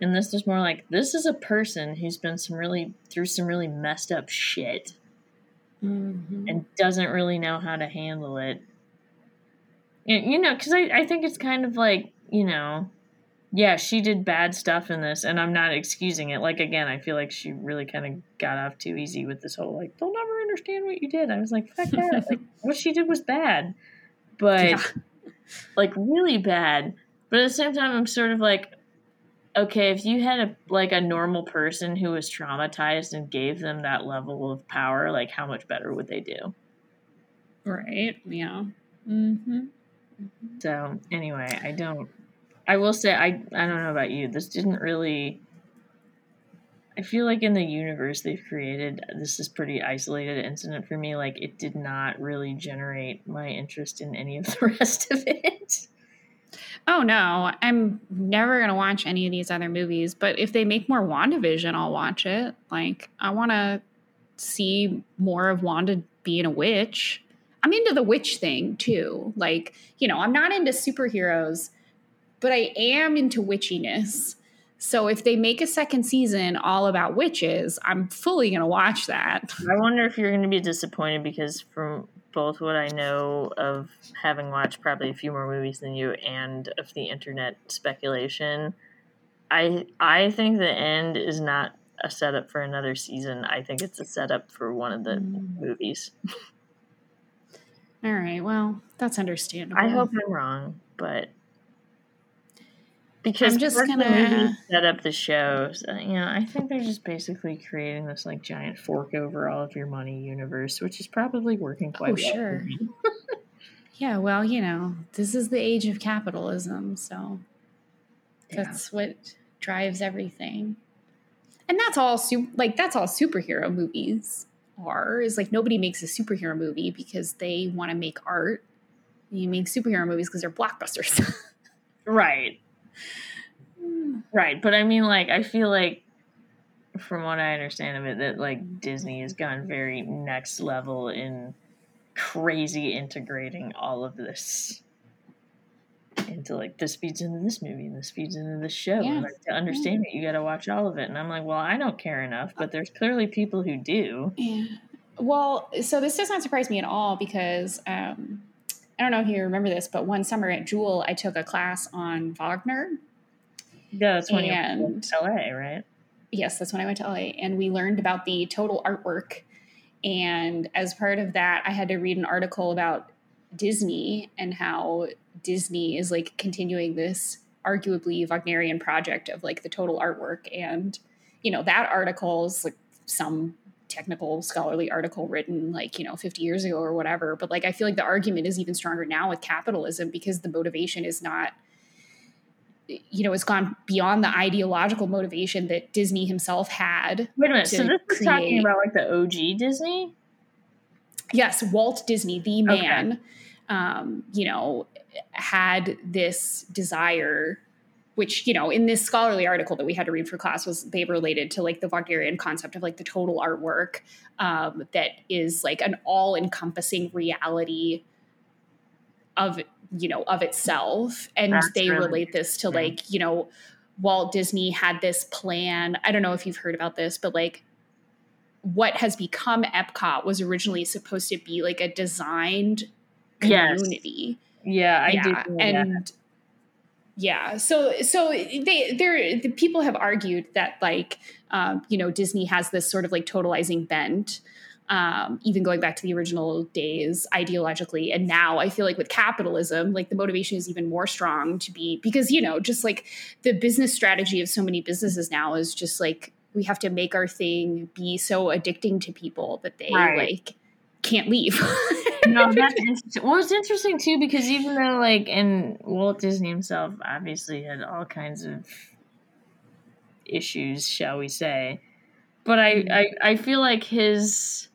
And this is more like this is a person who's been some really through some really messed up shit mm-hmm. and doesn't really know how to handle it. And, you know, because I, I think it's kind of like, you know, yeah, she did bad stuff in this, and I'm not excusing it. Like, again, I feel like she really kind of got off too easy with this whole, like, they'll never understand what you did. I was like, fuck that. like, what she did was bad. But, Yeah. like, really bad. But at the same time, I'm sort of like, okay, if you had a like a normal person who was traumatized and gave them that level of power, like how much better would they do? right yeah mm-hmm. So anyway, I don't. I will say I I don't know about you. This didn't really. I feel like in the universe they've created, this is pretty isolated incident for me. Like it did not really generate my interest in any of the rest of it. Oh no, I'm never gonna watch any of these other movies. But if they make more WandaVision, I'll watch it. Like I want to see more of Wanda being a witch. I'm into the witch thing too. Like you know, I'm not into superheroes, but I am into witchiness. So if they make a second season all about witches, I'm fully gonna watch that. I wonder if you're going to be disappointed because from both what I know of having watched probably a few more movies than you and of the internet speculation, I I think the end is not a setup for another season. I think it's a setup for one of the Mm. movies. All right, well, that's understandable. I hope I'm wrong, but because I'm just gonna- set up the shows, uh, you know, I think they're just basically creating this like giant fork over all of your money universe, which is probably working quite Oh, well. sure. Yeah, well, you know, this is the age of capitalism, so Yeah. that's what drives everything. And that's all su- like that's all superhero movies are. Is like nobody makes a superhero movie because they want to make art. You make superhero movies because they're blockbusters. Right. Right. But I mean like I feel like from what I understand of it that like Disney has gone very next level in crazy integrating all of this into like this feeds into this movie and this feeds into this show. Yeah. And, like to understand it, you gotta watch all of it. And I'm like, well, I don't care enough, but there's clearly people who do. Yeah. Well, so this does not surprise me at all because um, I don't know if you remember this, but one summer at Jewel, I took a class on Wagner. Yeah, that's when And- you're in LA, right? Yes, that's when I went to LA, and we learned about the total artwork. And as part of that, I had to read an article about Disney and how Disney is like continuing this arguably Wagnerian project of like the total artwork. And, you know, that article is like some technical scholarly article written like, you know, 50 years ago or whatever. But like, I feel like the argument is even stronger now with capitalism because the motivation is not you know, it's gone beyond the ideological motivation that Disney himself had. Wait a minute. So this is talking about like the OG Disney? Yes, Walt Disney, the man, um, you know, had this desire, which, you know, in this scholarly article that we had to read for class was they related to like the Wagnerian concept of like the total artwork um, that is like an all encompassing reality of, you know, of itself. And That's they really relate this to like, you know, Walt Disney had this plan. I don't know if you've heard about this, but like what has become Epcot was originally supposed to be like a designed Yes. community. Yeah, I yeah, do. know that. Yeah, so so they there the people have argued that like um, you know Disney has this sort of like totalizing bent. Um, even going back to the original days ideologically and now i feel like with capitalism like the motivation is even more strong to be because you know just like the business strategy of so many businesses now is just like we have to make our thing be so addicting to people that they Right. like can't leave no, that's interesting. Well, it's interesting too because even though, like, and Walt Disney himself obviously had all kinds of issues, shall we say, but I, Mhm. I, I feel like his,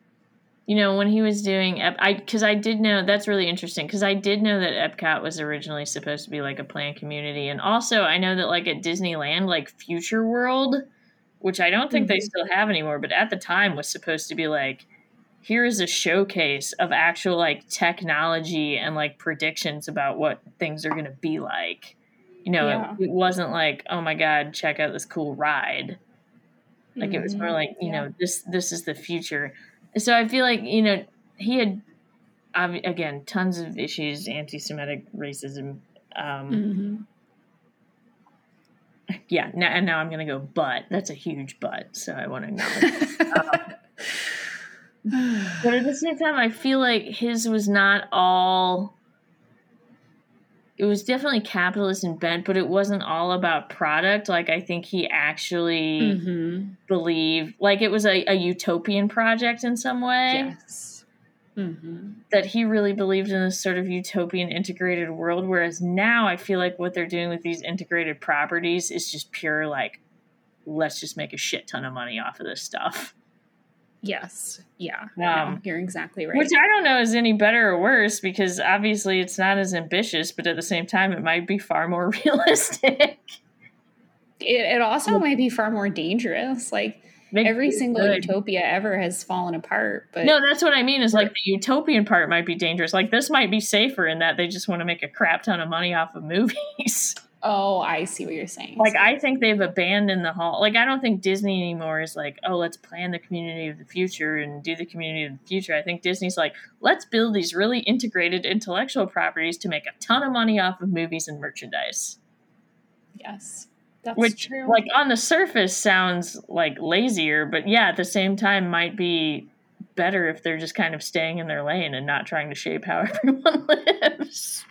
you know, when he was doing, Ep- I, because I did know that's really interesting because I did know that Epcot was originally supposed to be like a planned community, and also I know that like at Disneyland, like Future World, which I don't think they Mhm. still have anymore, but at the time was supposed to be like here is a showcase of actual like technology and like predictions about what things are going to be like. You know, Yeah. it, it wasn't like, oh my god, check out this cool ride. Like it was more Mhm. like, you Yeah. know, this this is the future. So I feel like you know he had, obvi- again, tons of issues, anti-Semitic racism. Um, Mhm. Yeah, now, and now I'm going to go, but that's a huge but. So I want to acknowledge. But at the same time, I feel like his was not all. It was definitely capitalist and bent, but it wasn't all about product. Like I think he actually Mhm. believed, like it was a, a utopian project in some way. Yes. hmm That he really believed in this sort of utopian integrated world. Whereas now, I feel like what they're doing with these integrated properties is just pure like, let's just make a shit ton of money off of this stuff. Yes. Yeah. Um, you're exactly right. Which I don't know is any better or worse because obviously it's not as ambitious, but at the same time, it might be far more realistic. it, it also might be far more dangerous. Like Make every single good. utopia ever has fallen apart. But No, that's what I mean. Is like the utopian part might be dangerous. Like this might be safer in that they just want to make a crap ton of money off of movies. oh, I see what you're saying. like I think they've abandoned the hall. Like I don't think Disney anymore is like, oh, let's plan the community of the future and do the community of the future. I think Disney's like, let's build these really integrated intellectual properties to make a ton of money off of movies and merchandise. yes, that's which true. like on the surface sounds like lazier but yeah at the same time might be better if they're just kind of staying in their lane and not trying to shape how everyone lives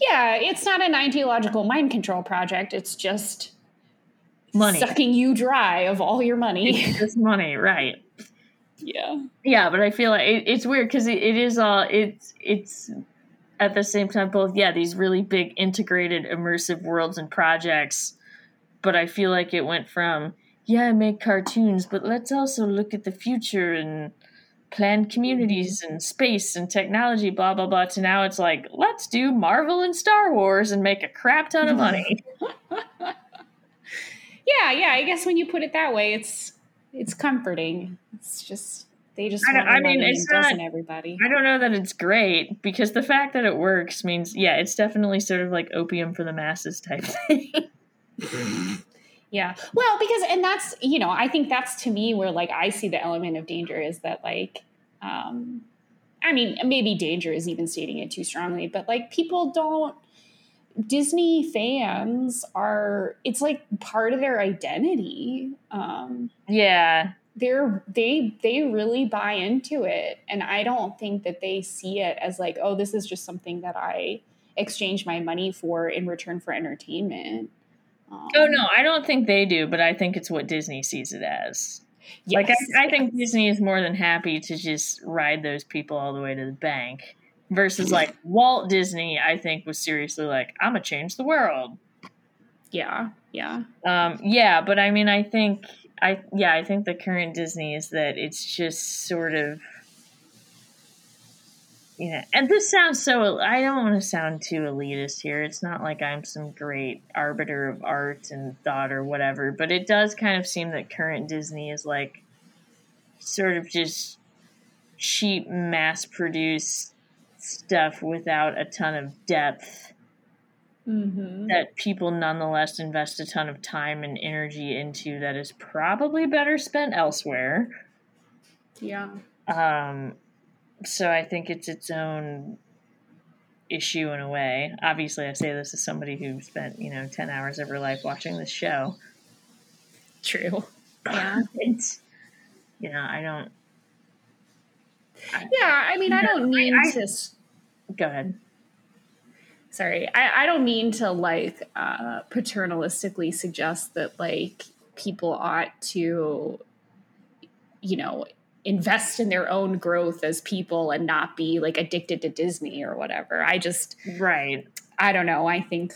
yeah, it's not an ideological mind control project. It's just Money. sucking you dry of all your money. just money right yeah. yeah but i feel like it, it's weird because it, it is all it's it's at the same time both yeah these really big integrated immersive worlds and projects but i feel like it went from yeah I make cartoons but let's also look at the future and plan communities mm-hmm. and space and technology blah blah blah to now it's like let's do marvel and star wars and make a crap ton of money Yeah, yeah. I guess when you put it that way, it's it's comforting. It's just they just I I mean, it's and doesn't everybody. i don't know that it's great because the fact that it works means yeah it's definitely sort of like opium for the masses type thing Yeah. Well, because and that's you know I think that's to me where like I see the element of danger is that like um I mean maybe danger is even stating it too strongly, but like people don't Disney fans are it's like part of their identity. Um yeah they're they they really buy into it and i don't think that they see it as like oh this is just something that i exchange my money for in return for entertainment um, Oh no, I don't think they do, but I think it's what Disney sees it as. like I, I think yes. Disney is more than happy to just ride those people all the way to the bank. Versus like Walt Disney, I think was seriously like, I'm gonna change the world. yeah yeah Um, yeah, but I mean, I think I yeah, I think the current Disney is that it's just sort of you know, and this sounds so. I don't want to sound too elitist here. It's not like I'm some great arbiter of art and thought or whatever, but it does kind of seem that current Disney is like sort of just cheap, mass produced stuff without a ton of depth mm-hmm. that people nonetheless invest a ton of time and energy into that is probably better spent elsewhere. Yeah. Um, so I think it's its own issue in a way. Obviously, I say this as somebody who spent you know ten hours of her life watching this show. True. Yeah, it's you know I don't. Yeah, I mean, I don't mean I- to. Go ahead. Sorry, I, I don't mean to like uh, paternalistically suggest that like people ought to, you know, invest in their own growth as people and not be like addicted to Disney or whatever. I just, Right. I don't know. I think,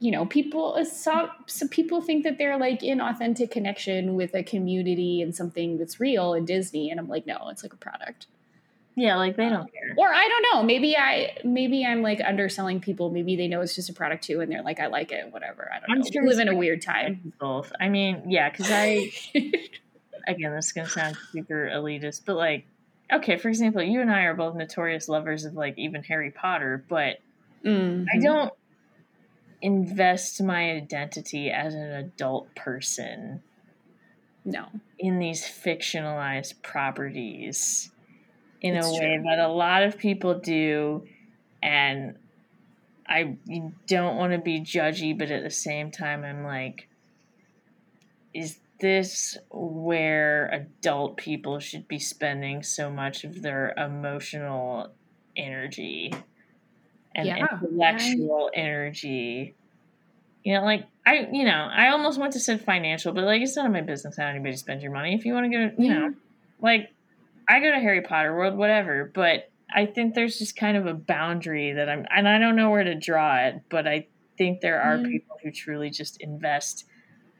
you know, people uh, some some people think that they're like in authentic connection with a community and something that's real in Disney, and I'm like, no, it's like a product. Yeah, like they don't care. Or I don't know. Maybe I maybe I'm like underselling people. Maybe they know it's just a product too, and they're like, I like it, whatever. I don't I'm know. sure we live in a weird time. Both. I mean, yeah, because I again, this is gonna sound super elitist, but like, okay, for example, you and I are both notorious lovers of like even Harry Potter, but Mhm. I don't invest my identity as an adult person No. in these fictionalized properties in It's a way true. that a lot of people do and I don't want to be judgy but at the same time I'm like is this where adult people should be spending so much of their emotional energy and Yeah, intellectual energy. You know like i you know i almost went to said financial but like it's none of my business how anybody spends your money. If you want to go you know like i go to harry potter world whatever but i think there's just kind of a boundary that i'm and i don't know where to draw it but i think there are Yeah. people who truly just invest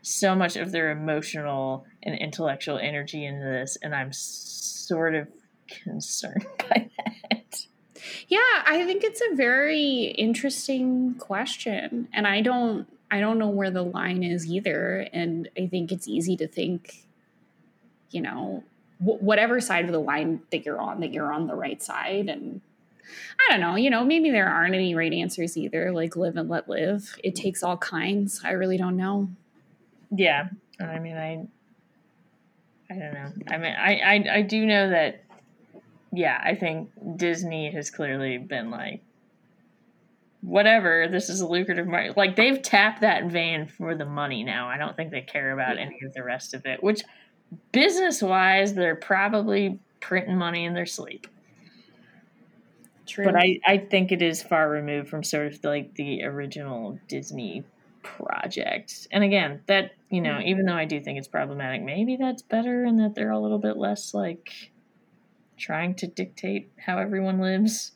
so much of their emotional and intellectual energy into this and i'm sort of concerned by that Yeah, I think it's a very interesting question, and I don't I don't know where the line is either. And I think it's easy to think, you know, wh- whatever side of the line that you're on, that you're on the right side. And I don't know, you know, maybe there aren't any right answers either. Like live and let live. It takes all kinds. I really don't know. Yeah, I mean, I, I don't know. I mean, I, I, I do know that. Yeah, I think Disney has clearly been like, whatever. This is a lucrative market. Like they've tapped that vein for the money now. I don't think they care about any of the rest of it. Which, business wise, they're probably printing money in their sleep. True. But I, I think it is far removed from sort of like the original Disney project. And again, that, you know, even though I do think it's problematic, maybe that's better and that they're a little bit less like trying to dictate how everyone lives.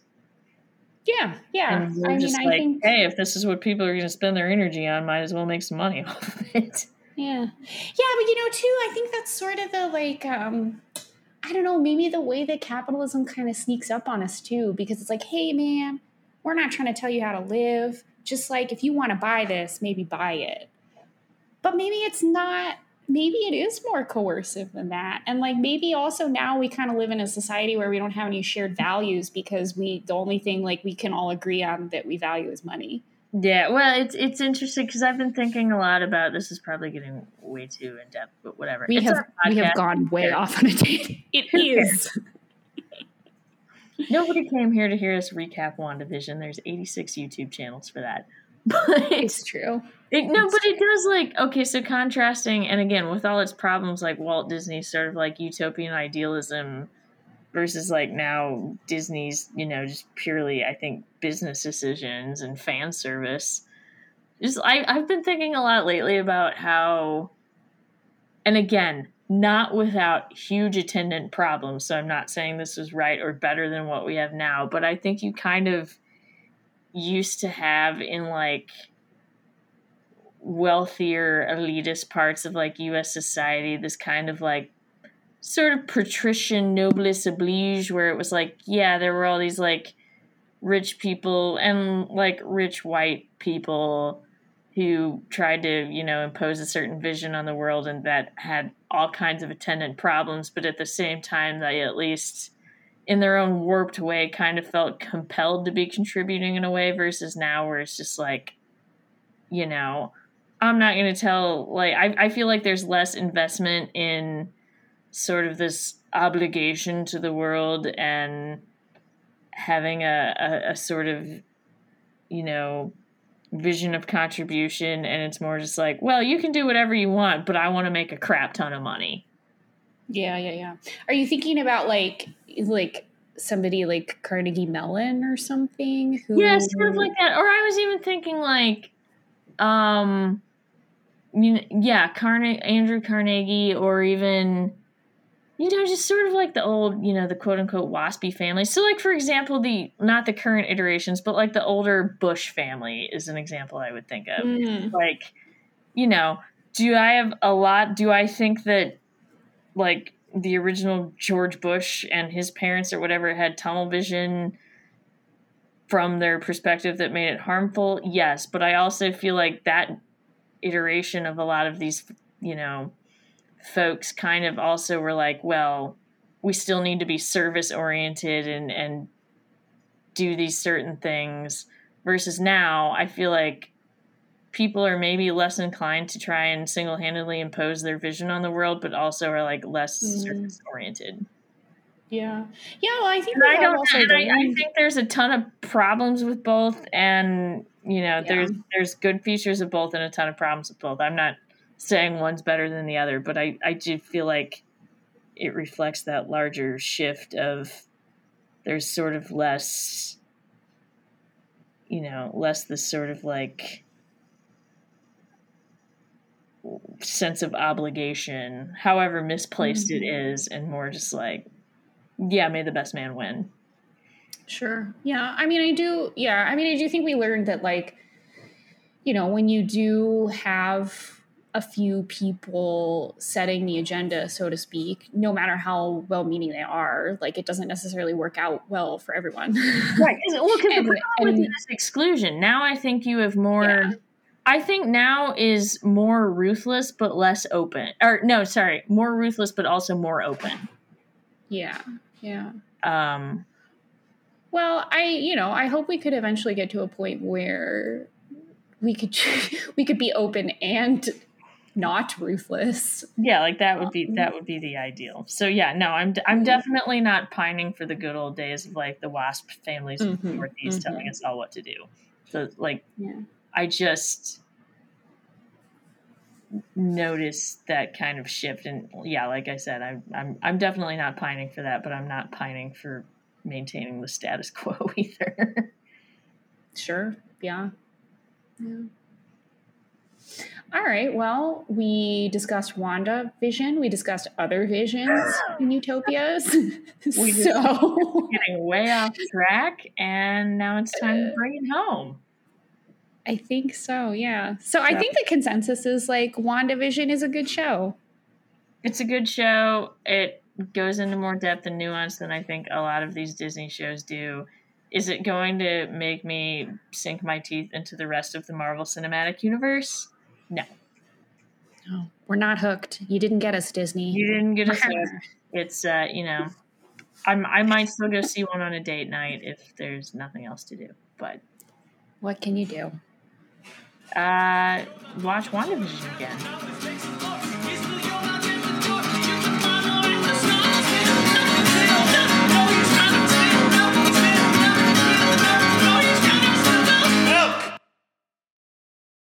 yeah, yeah. And we're I mean, just I like, think hey, if this is what people are going to spend their energy on, might as well make some money off of it. Yeah. Yeah, but you know, too, I think that's sort of the like um I don't know, maybe the way that capitalism kind of sneaks up on us too, because it's like, hey man, we're not trying to tell you how to live. Just like if you want to buy this, maybe buy it. But maybe it's not maybe it is more coercive than that. And like maybe also now we kind of live in a society where we don't have any shared values because we the only thing like we can all agree on that we value is money. Yeah, well, it's it's interesting because I've been thinking a lot about this. Is probably getting way too in depth, but whatever. We It's have we have gone way off on a tangent. It is. Nobody came here to hear us recap WandaVision. There's 86 YouTube channels for that. But It's true. it, no, it's but it does like okay. So contrasting, and again with all its problems, like Walt Disney's sort of like utopian idealism versus like now Disney's, you know, just purely I think business decisions and fan service. Just I I've been thinking a lot lately about how, and again, not without huge attendant problems. So I'm not saying this is right or better than what we have now, but I think you kind of used to have in like wealthier elitist parts of like US society this kind of like sort of patrician noblesse oblige where it was like yeah there were all these like rich people and like rich white people who tried to you know impose a certain vision on the world and that had all kinds of attendant problems but at the same time they at least in their own warped way kind of felt compelled to be contributing in a way versus now where it's just like you know i'm not going to tell like I, I feel like there's less investment in sort of this obligation to the world and having a, a, a sort of you know vision of contribution and it's more just like well you can do whatever you want but i want to make a crap ton of money Yeah, yeah, yeah. Are you thinking about like like somebody like Carnegie Mellon or something? Who, yeah sort of like that or i was even thinking like um you know, yeah Carne- andrew carnegie or even you know just sort of like the old you know the quote unquote waspy family. So like for example the not the current iterations but like the older bush family is an example i would think of. Mm, like you know do i have a lot do i think that like the original george bush and his parents or whatever had tunnel vision from their perspective that made it harmful? Yes but i also feel like that iteration of a lot of these you know folks kind of also were like well we still need to be service oriented and and do these certain things versus now i feel like people are maybe less inclined to try and single-handedly impose their vision on the world but also are like less Mhm. service oriented yeah, yeah. Well, I think I don't. And I, I think there's a ton of problems with both, and you know, there's there's good features of both and a ton of problems with both. I'm not saying one's better than the other, but I I do feel like it reflects that larger shift of there's sort of less, you know, less this sort of like sense of obligation, however misplaced it mm-hmm. is, and more just like, yeah, may the best man win. Sure. Yeah. I mean, I do. Yeah. I mean, I do think we learned that, like, you know, when you do have a few people setting the agenda, so to speak, no matter how well meaning they are, like, it doesn't necessarily work out well for everyone. Right. Well, because the And- problem with and- this exclusion, now I think you have more. Yeah. I think now is more ruthless but less open. Or no, sorry, more ruthless but also more open. yeah. Yeah. Um, Well, I, you know, I hope we could eventually get to a point where we could we could be open and not ruthless. yeah, like that would be that would be the ideal. So yeah, no, I'm I'm definitely not pining for the good old days of like the WASP families of the Mhm, Northeast mhm. telling us all what to do. So like Yeah. I just notice that kind of shift and yeah like i said I'm, I'm i'm definitely not pining for that but i'm not pining for maintaining the status quo either Sure. Yeah. Yeah. All right. Well, we discussed WandaVision. We discussed other visions in utopias. We so getting way off track and now it's time to uh, bring it home I think so. Yeah. So I think the consensus is like WandaVision is a good show. it's a good show it goes into more depth and nuance than i think a lot of these disney shows do is it going to make me sink my teeth into the rest of the marvel cinematic universe No, we're not hooked. You didn't get us, Disney. You didn't get us there. It's uh, you know, I'm I might still go see one on a date night if there's nothing else to do. But What can you do? uh watch WandaVision again.